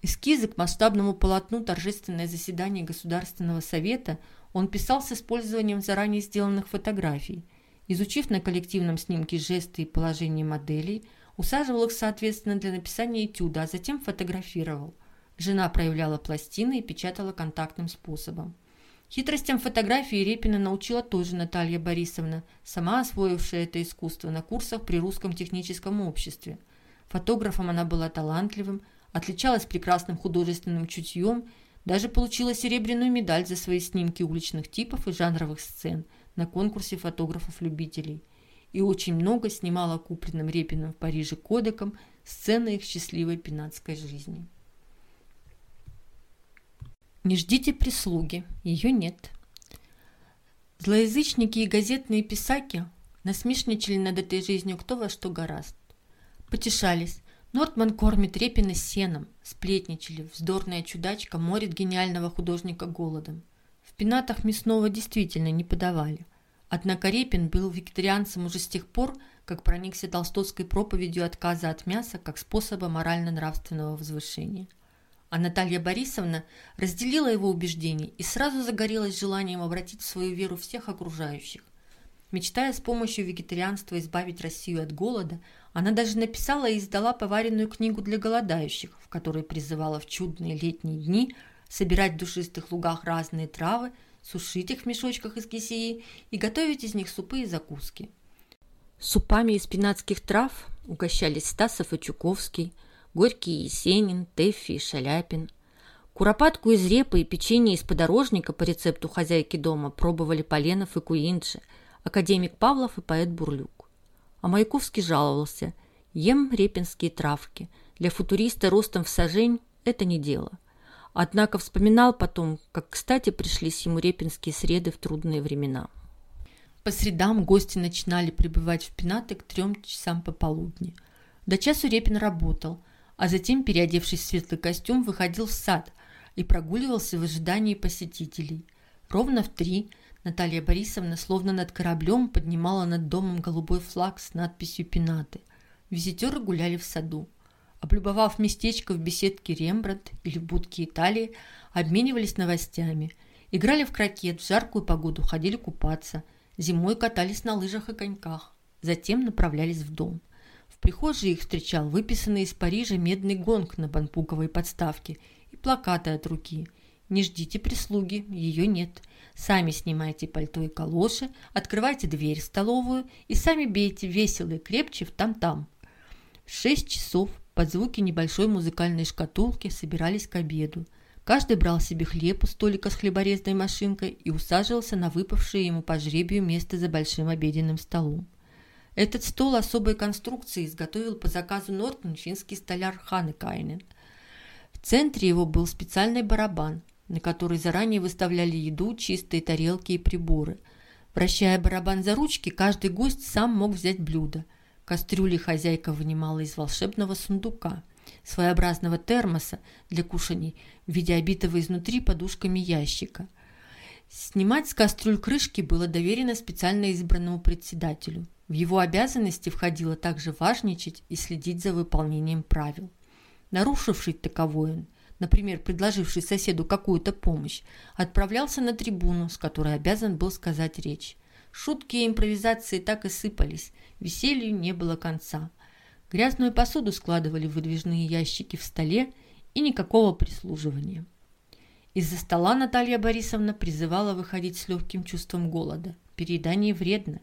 Эскизы к масштабному полотну «Торжественное заседание Государственного совета» он писал с использованием заранее сделанных фотографий. Изучив на коллективном снимке жесты и положение моделей, усаживал их соответственно для написания этюда, а затем фотографировал. Жена проявляла пластины и печатала контактным способом. Хитростям фотографии Репина научила тоже Наталья Борисовна, сама освоившая это искусство на курсах при Русском техническом обществе. Фотографом она была талантливым, отличалась прекрасным художественным чутьем, даже получила серебряную медаль за свои снимки уличных типов и жанровых сцен на конкурсе фотографов-любителей. И очень много снимала купленным Репиным в Париже кодеком сцены их счастливой пенатской жизни. Не ждите прислуги, ее нет. Злоязычники и газетные писаки насмешничали над этой жизнью кто во что гораст. Потешались. Нортман кормит Репина сеном, сплетничали, вздорная чудачка морит гениального художника голодом. В пенатах мясного действительно не подавали. Однако Репин был вегетарианцем уже с тех пор, как проникся толстовской проповедью отказа от мяса как способа морально-нравственного возвышения – а Наталья Борисовна разделила его убеждения и сразу загорелась желанием обратить в свою веру всех окружающих. Мечтая с помощью вегетарианства избавить Россию от голода, она даже написала и издала поваренную книгу для голодающих, в которой призывала в чудные летние дни собирать в душистых лугах разные травы, сушить их в мешочках из кисеи и готовить из них супы и закуски. Супами из пинатских трав угощались Стасов и Чуковский – Горький Есенин, Тэффи и Шаляпин. Куропатку из репы и печенье из подорожника по рецепту хозяйки дома пробовали Поленов и Куинджи, академик Павлов и поэт Бурлюк. А Маяковский жаловался «Ем репинские травки. Для футуриста ростом в сажень это не дело». Однако вспоминал потом, как кстати пришлись ему репинские среды в трудные времена. По средам гости начинали прибывать в пенаты к трем часам пополудни. До часу Репин работал, а затем, переодевшись в светлый костюм, выходил в сад и прогуливался в ожидании посетителей. Ровно в три Наталья Борисовна словно над кораблем поднимала над домом голубой флаг с надписью «Пенаты». Визитеры гуляли в саду. Облюбовав местечко в беседке Рембрандт или в будке Италии, обменивались новостями. Играли в крокет, в жаркую погоду ходили купаться. Зимой катались на лыжах и коньках. Затем направлялись в дом. В прихожей их встречал выписанный из Парижа медный гонг на бамбуковой подставке и плакаты от руки. «Не ждите прислуги, ее нет. Сами снимайте пальто и калоши, открывайте дверь в столовую и сами бейте весело и крепче в там-там». В шесть часов под звуки небольшой музыкальной шкатулки собирались к обеду. Каждый брал себе хлеб у столика с хлеборезной машинкой и усаживался на выпавшее ему по жребию место за большим обеденным столом. Этот стол особой конструкции изготовил по заказу Нортон финский столяр Ханекайнен. В центре его был специальный барабан, на который заранее выставляли еду, чистые тарелки и приборы. Вращая барабан за ручки, каждый гость сам мог взять блюдо. Кастрюли хозяйка вынимала из волшебного сундука, своеобразного термоса для кушаний в виде обитого изнутри подушками ящика. Снимать с кастрюль крышки было доверено специально избранному председателю. В его обязанности входило также важничать и следить за выполнением правил. Нарушивший таковое например, предложивший соседу какую-то помощь, отправлялся на трибуну, с которой обязан был сказать речь. Шутки и импровизации так и сыпались, веселью не было конца. Грязную посуду складывали в выдвижные ящики в столе и никакого прислуживания. Из-за стола Наталья Борисовна призывала выходить с легким чувством голода. Переедание вредно.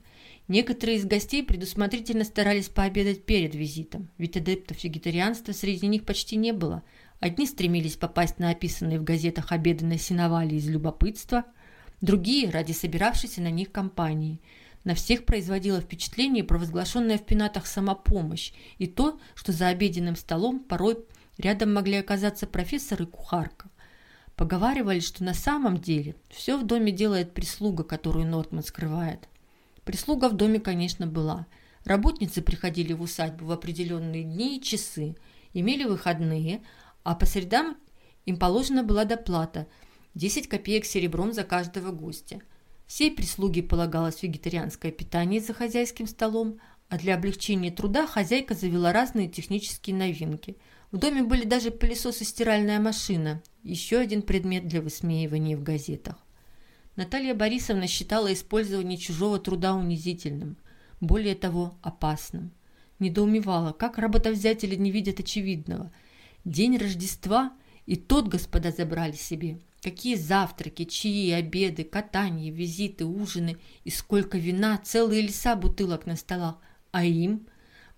Некоторые из гостей предусмотрительно старались пообедать перед визитом, ведь адептов вегетарианства среди них почти не было – Одни стремились попасть на описанные в газетах обеды на сеновале из любопытства, другие – ради собиравшейся на них компании. На всех производило впечатление провозглашенная в пенатах самопомощь и то, что за обеденным столом порой рядом могли оказаться профессор и кухарка. Поговаривали, что на самом деле все в доме делает прислуга, которую Нортман скрывает. Прислуга в доме, конечно, была. Работницы приходили в усадьбу в определенные дни и часы, имели выходные, а по средам им положена была доплата – 10 копеек серебром за каждого гостя. Всей прислуге полагалось вегетарианское питание за хозяйским столом, а для облегчения труда хозяйка завела разные технические новинки. В доме были даже пылесос и стиральная машина – еще один предмет для высмеивания в газетах. Наталья Борисовна считала использование чужого труда унизительным, более того, опасным. Недоумевала, как работовзятели не видят очевидного – День Рождества и тот господа забрали себе. Какие завтраки, чаи, обеды, катания, визиты, ужины и сколько вина, целые леса бутылок на столах. А им?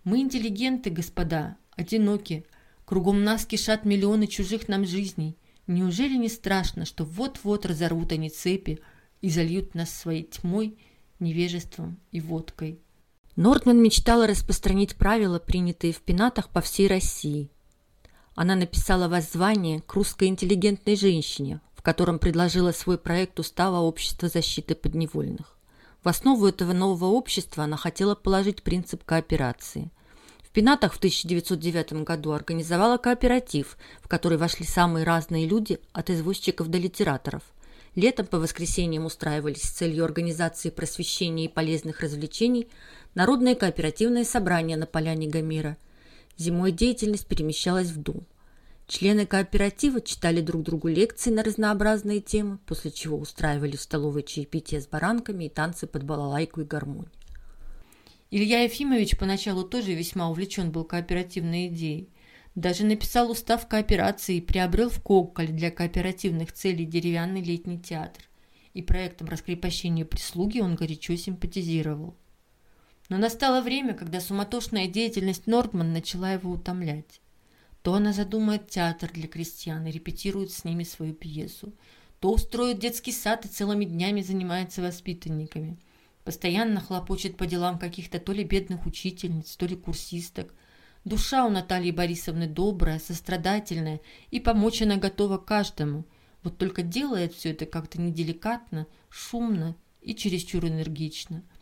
Мы интеллигенты, господа, одиноки. Кругом нас кишат миллионы чужих нам жизней. Неужели не страшно, что вот-вот разорвут они цепи и зальют нас своей тьмой, невежеством и водкой? Нортман мечтала распространить правила, принятые в пенатах по всей России – она написала воззвание к русской интеллигентной женщине, в котором предложила свой проект устава Общества защиты подневольных. В основу этого нового общества она хотела положить принцип кооперации. Пенатах в 1909 году организовала кооператив, в который вошли самые разные люди, от извозчиков до литераторов. Летом по воскресеньям устраивались с целью организации просвещения и полезных развлечений народные кооперативные собрания на поляне Гомера – Зимой деятельность перемещалась в дом. Члены кооператива читали друг другу лекции на разнообразные темы, после чего устраивали в столовой чаепитие с баранками и танцы под балалайку и гармонь. Илья Ефимович поначалу тоже весьма увлечен был кооперативной идеей. Даже написал устав кооперации и приобрел в Кокколе для кооперативных целей деревянный летний театр. И проектом раскрепощения прислуги он горячо симпатизировал. Но настало время, когда суматошная деятельность Нордман начала его утомлять. То она задумает театр для крестьян и репетирует с ними свою пьесу, то устроит детский сад и целыми днями занимается воспитанниками. Постоянно хлопочет по делам каких-то то ли бедных учительниц, то ли курсисток. Душа у Натальи Борисовны добрая, сострадательная, и помочь она готова каждому. Вот только делает все это как-то неделикатно, шумно и чересчур энергично –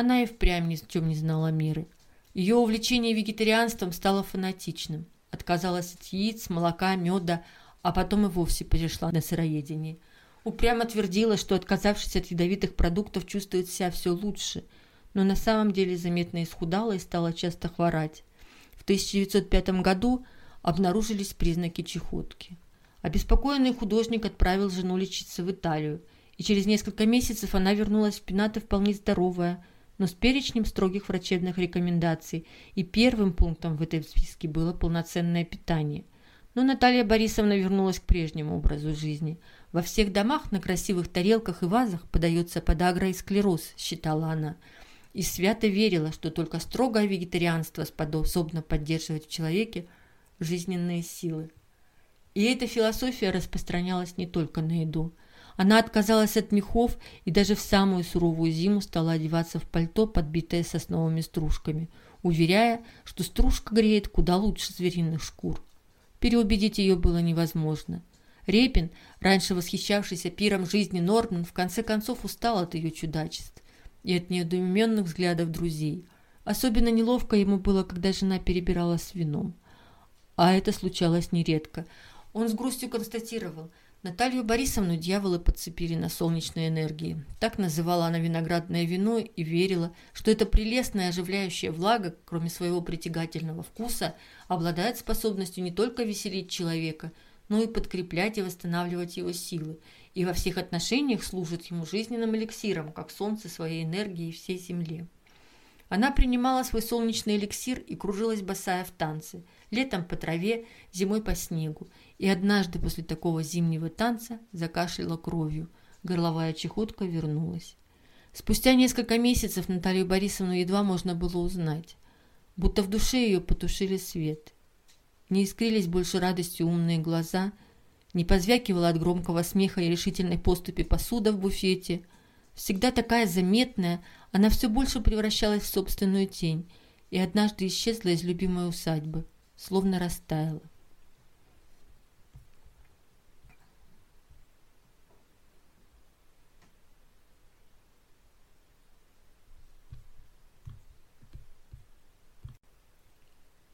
она и впрямь ни в чем не знала меры. Ее увлечение вегетарианством стало фанатичным. Отказалась от яиц, молока, меда, а потом и вовсе перешла на сыроедение. Упрямо твердила, что, отказавшись от ядовитых продуктов, чувствует себя все лучше, но на самом деле заметно исхудала и стала часто хворать. В 1905 году обнаружились признаки чехотки. Обеспокоенный художник отправил жену лечиться в Италию, и через несколько месяцев она вернулась в Пенаты вполне здоровая, но с перечнем строгих врачебных рекомендаций, и первым пунктом в этой списке было полноценное питание. Но Наталья Борисовна вернулась к прежнему образу жизни. Во всех домах на красивых тарелках и вазах подается подагра и склероз, считала она. И свято верила, что только строгое вегетарианство способно поддерживать в человеке жизненные силы. И эта философия распространялась не только на еду. Она отказалась от мехов и даже в самую суровую зиму стала одеваться в пальто, подбитое сосновыми стружками, уверяя, что стружка греет куда лучше звериных шкур. Переубедить ее было невозможно. Репин, раньше восхищавшийся пиром жизни Норман, в конце концов устал от ее чудачеств и от недоуменных взглядов друзей. Особенно неловко ему было, когда жена перебирала с вином. А это случалось нередко. Он с грустью констатировал, Наталью Борисовну дьяволы подцепили на солнечной энергии. Так называла она виноградное вино и верила, что эта прелестная оживляющая влага, кроме своего притягательного вкуса, обладает способностью не только веселить человека, но и подкреплять и восстанавливать его силы, и во всех отношениях служит ему жизненным эликсиром, как солнце своей энергии всей земле. Она принимала свой солнечный эликсир и кружилась босая в танце, летом по траве, зимой по снегу, и однажды после такого зимнего танца закашляла кровью. Горловая чехотка вернулась. Спустя несколько месяцев Наталью Борисовну едва можно было узнать, будто в душе ее потушили свет. Не искрились больше радостью умные глаза, не позвякивала от громкого смеха и решительной поступи посуда в буфете. Всегда такая заметная, она все больше превращалась в собственную тень и однажды исчезла из любимой усадьбы, словно растаяла.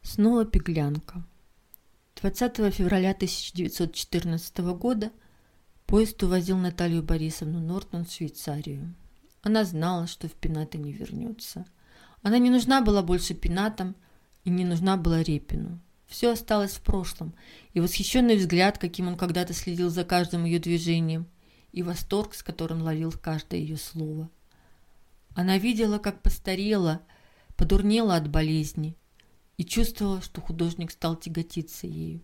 Снова пеглянка. 20 февраля 1914 года поезд увозил Наталью Борисовну Нортон в Швейцарию. Она знала, что в пенаты не вернется. Она не нужна была больше пенатам и не нужна была Репину. Все осталось в прошлом, и восхищенный взгляд, каким он когда-то следил за каждым ее движением, и восторг, с которым ловил каждое ее слово. Она видела, как постарела, подурнела от болезни, и чувствовала, что художник стал тяготиться ею.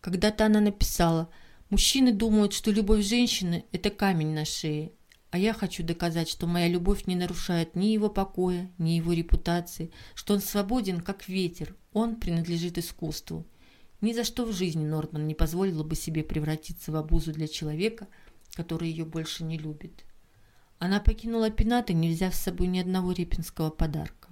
Когда-то она написала «Мужчины думают, что любовь женщины – это камень на шее, а я хочу доказать, что моя любовь не нарушает ни его покоя, ни его репутации, что он свободен, как ветер, он принадлежит искусству. Ни за что в жизни Нортман не позволила бы себе превратиться в обузу для человека, который ее больше не любит. Она покинула Пената, не взяв с собой ни одного репинского подарка.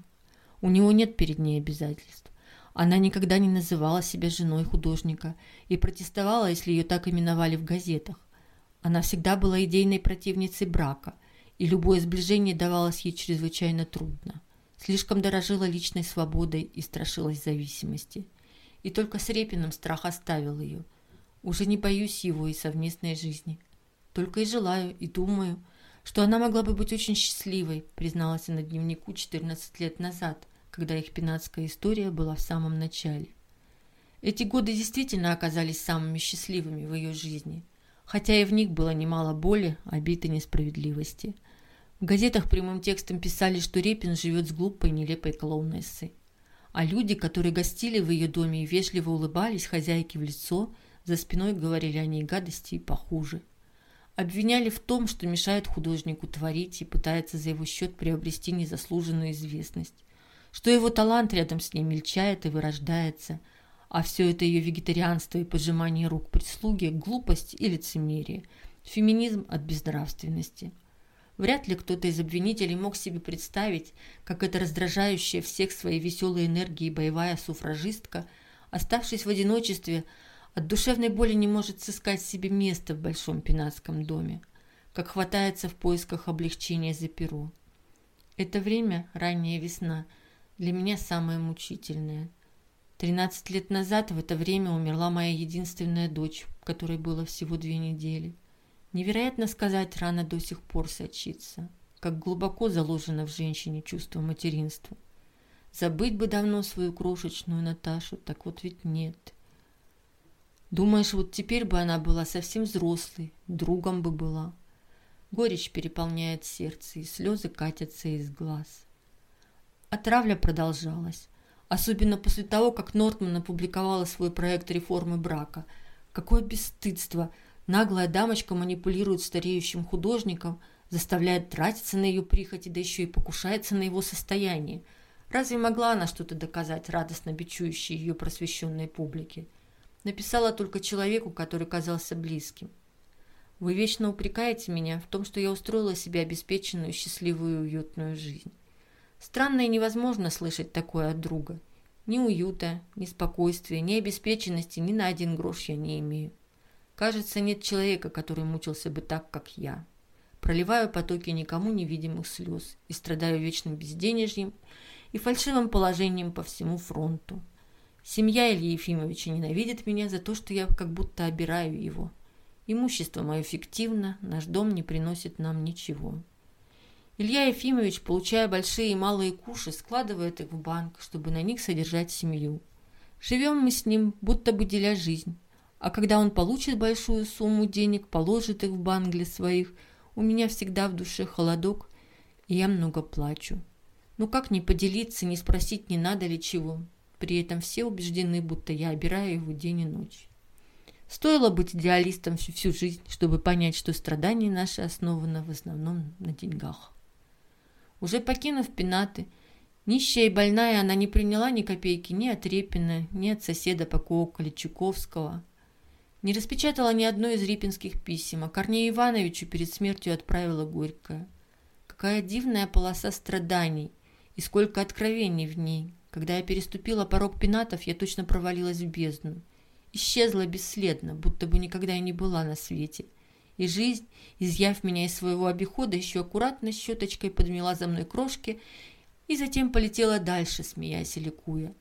У него нет перед ней обязательств. Она никогда не называла себя женой художника и протестовала, если ее так именовали в газетах. Она всегда была идейной противницей брака, и любое сближение давалось ей чрезвычайно трудно. Слишком дорожила личной свободой и страшилась зависимости. И только с Репиным страх оставил ее. Уже не боюсь его и совместной жизни. Только и желаю, и думаю, что она могла бы быть очень счастливой, призналась она дневнику 14 лет назад, когда их пенатская история была в самом начале. Эти годы действительно оказались самыми счастливыми в ее жизни – хотя и в них было немало боли, обид и несправедливости. В газетах прямым текстом писали, что Репин живет с глупой, нелепой клоунессой. А люди, которые гостили в ее доме и вежливо улыбались хозяйке в лицо, за спиной говорили о ней гадости и похуже. Обвиняли в том, что мешает художнику творить и пытается за его счет приобрести незаслуженную известность, что его талант рядом с ней мельчает и вырождается – а все это ее вегетарианство и пожимание рук прислуги – глупость и лицемерие, феминизм от безнравственности. Вряд ли кто-то из обвинителей мог себе представить, как эта раздражающая всех своей веселой энергией боевая суфражистка, оставшись в одиночестве, от душевной боли не может сыскать себе место в большом пенатском доме, как хватается в поисках облегчения за перо. Это время, ранняя весна, для меня самое мучительное – Тринадцать лет назад в это время умерла моя единственная дочь, которой было всего две недели. Невероятно сказать, рано до сих пор сочится, как глубоко заложено в женщине чувство материнства. Забыть бы давно свою крошечную Наташу, так вот ведь нет. Думаешь, вот теперь бы она была совсем взрослой, другом бы была. Горечь переполняет сердце, и слезы катятся из глаз. Отравля продолжалась, особенно после того, как Нортман опубликовала свой проект реформы брака. Какое бесстыдство! Наглая дамочка манипулирует стареющим художником, заставляет тратиться на ее прихоти, да еще и покушается на его состояние. Разве могла она что-то доказать радостно бичующей ее просвещенной публике? Написала только человеку, который казался близким. Вы вечно упрекаете меня в том, что я устроила себе обеспеченную, счастливую и уютную жизнь. Странно и невозможно слышать такое от друга. Ни уюта, ни спокойствия, ни обеспеченности ни на один грош я не имею. Кажется, нет человека, который мучился бы так, как я. Проливаю потоки никому невидимых слез и страдаю вечным безденежьем и фальшивым положением по всему фронту. Семья Ильи Ефимовича ненавидит меня за то, что я как будто обираю его. Имущество мое фиктивно, наш дом не приносит нам ничего. Илья Ефимович, получая большие и малые куши, складывает их в банк, чтобы на них содержать семью. Живем мы с ним, будто бы деля жизнь. А когда он получит большую сумму денег, положит их в банк для своих, у меня всегда в душе холодок, и я много плачу. Ну как не поделиться, не спросить, не надо ли чего? При этом все убеждены, будто я обираю его день и ночь. Стоило быть идеалистом всю, всю жизнь, чтобы понять, что страдания наши основаны в основном на деньгах. Уже покинув пенаты, нищая и больная, она не приняла ни копейки ни от Репина, ни от соседа по Коколе Чуковского. Не распечатала ни одной из рипинских писем, а Корнею Ивановичу перед смертью отправила горькое. Какая дивная полоса страданий и сколько откровений в ней, когда я переступила порог пенатов, я точно провалилась в бездну. Исчезла бесследно, будто бы никогда и не была на свете. И жизнь, изъяв меня из своего обихода, еще аккуратно щеточкой подмела за мной крошки и затем полетела дальше, смеясь и ликуя.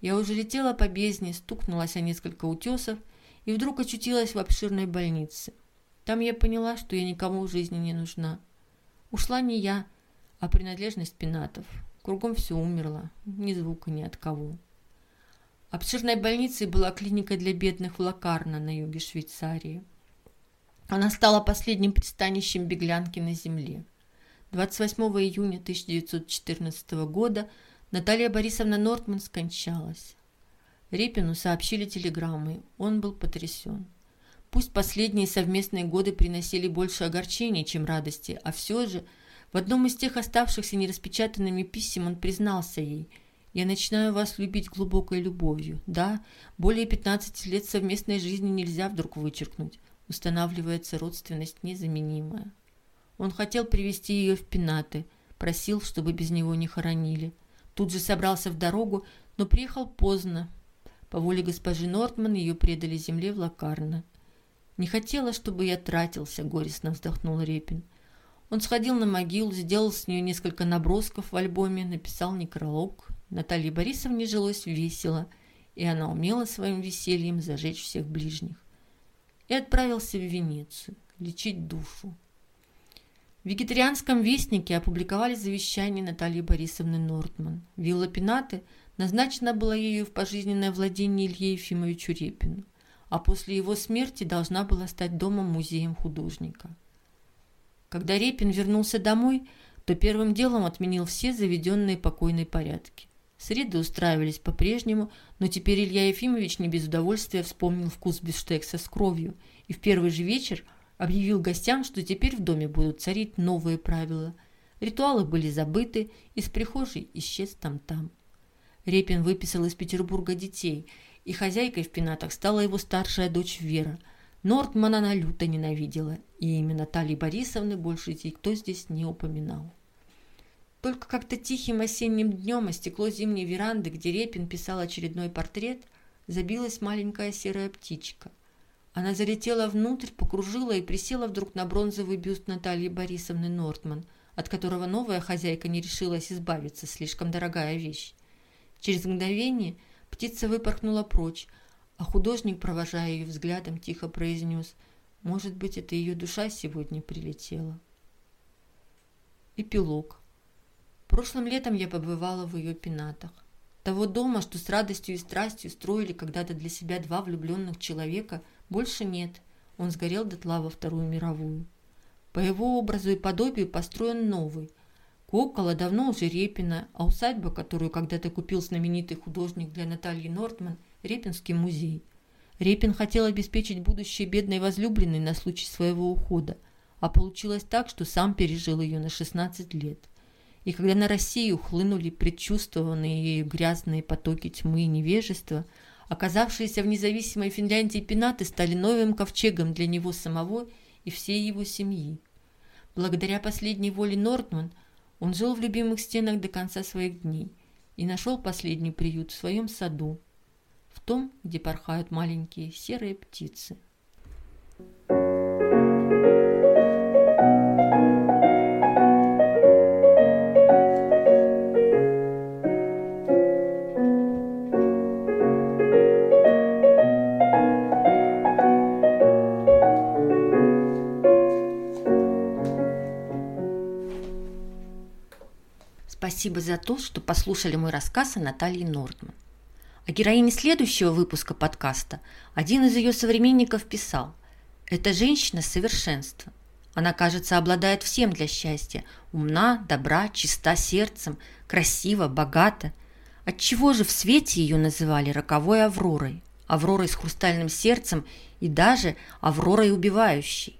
Я уже летела по бездне, стукнулась о несколько утесов и вдруг очутилась в обширной больнице. Там я поняла, что я никому в жизни не нужна. Ушла не я, а принадлежность пенатов. Кругом все умерло, ни звука ни от кого. Обширной больницей была клиника для бедных в Лакарно на юге Швейцарии. Она стала последним пристанищем беглянки на земле. 28 июня 1914 года Наталья Борисовна Нортман скончалась. Репину сообщили телеграммой. Он был потрясен. Пусть последние совместные годы приносили больше огорчений, чем радости, а все же – в одном из тех оставшихся нераспечатанными писем он признался ей «Я начинаю вас любить глубокой любовью. Да, более 15 лет совместной жизни нельзя вдруг вычеркнуть. Устанавливается родственность незаменимая». Он хотел привести ее в пенаты, просил, чтобы без него не хоронили. Тут же собрался в дорогу, но приехал поздно. По воле госпожи Нортман ее предали земле в Лакарно. «Не хотела, чтобы я тратился», — горестно вздохнул Репин. Он сходил на могилу, сделал с нее несколько набросков в альбоме, написал некролог. Наталье Борисовне жилось весело, и она умела своим весельем зажечь всех ближних. И отправился в Венецию лечить душу. В вегетарианском вестнике опубликовали завещание Натальи Борисовны Нортман. Вилла Пенаты назначена была ею в пожизненное владение Илье Ефимовичу Репину, а после его смерти должна была стать домом-музеем художника – когда Репин вернулся домой, то первым делом отменил все заведенные покойные порядки. Среды устраивались по-прежнему, но теперь Илья Ефимович не без удовольствия вспомнил вкус бифштекса с кровью и в первый же вечер объявил гостям, что теперь в доме будут царить новые правила. Ритуалы были забыты, из прихожей исчез там-там. Репин выписал из Петербурга детей, и хозяйкой в пенатах стала его старшая дочь Вера – Нортман она люто ненавидела, и имя Натальи Борисовны больше никто здесь не упоминал. Только как-то тихим осенним днем о стекло зимней веранды, где Репин писал очередной портрет, забилась маленькая серая птичка. Она залетела внутрь, покружила и присела вдруг на бронзовый бюст Натальи Борисовны Нортман, от которого новая хозяйка не решилась избавиться, слишком дорогая вещь. Через мгновение птица выпорхнула прочь, а художник, провожая ее взглядом, тихо произнес Может быть, это ее душа сегодня прилетела. Эпилог. Прошлым летом я побывала в ее пенатах. Того дома, что с радостью и страстью строили когда-то для себя два влюбленных человека, больше нет. Он сгорел дотла во Вторую мировую. По его образу и подобию построен новый. Кокола давно уже Репина, а усадьба, которую когда-то купил знаменитый художник для Натальи Нортман, Репинский музей. Репин хотел обеспечить будущее бедной возлюбленной на случай своего ухода, а получилось так, что сам пережил ее на 16 лет. И когда на Россию хлынули предчувствованные ею грязные потоки тьмы и невежества, оказавшиеся в независимой Финляндии пенаты стали новым ковчегом для него самого и всей его семьи. Благодаря последней воле Нортман он жил в любимых стенах до конца своих дней и нашел последний приют в своем саду, в том, где порхают маленькие серые птицы. Спасибо за то, что послушали мой рассказ о Наталье Нортман. О героине следующего выпуска подкаста один из ее современников писал «Это женщина совершенства. Она, кажется, обладает всем для счастья. Умна, добра, чиста сердцем, красива, богата. Отчего же в свете ее называли роковой Авророй, Авророй с хрустальным сердцем и даже Авророй убивающей?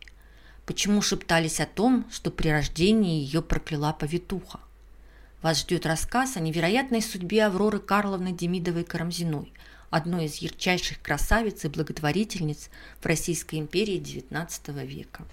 Почему шептались о том, что при рождении ее прокляла повитуха? Вас ждет рассказ о невероятной судьбе Авроры Карловны Демидовой-Карамзиной, одной из ярчайших красавиц и благотворительниц в Российской империи XIX века.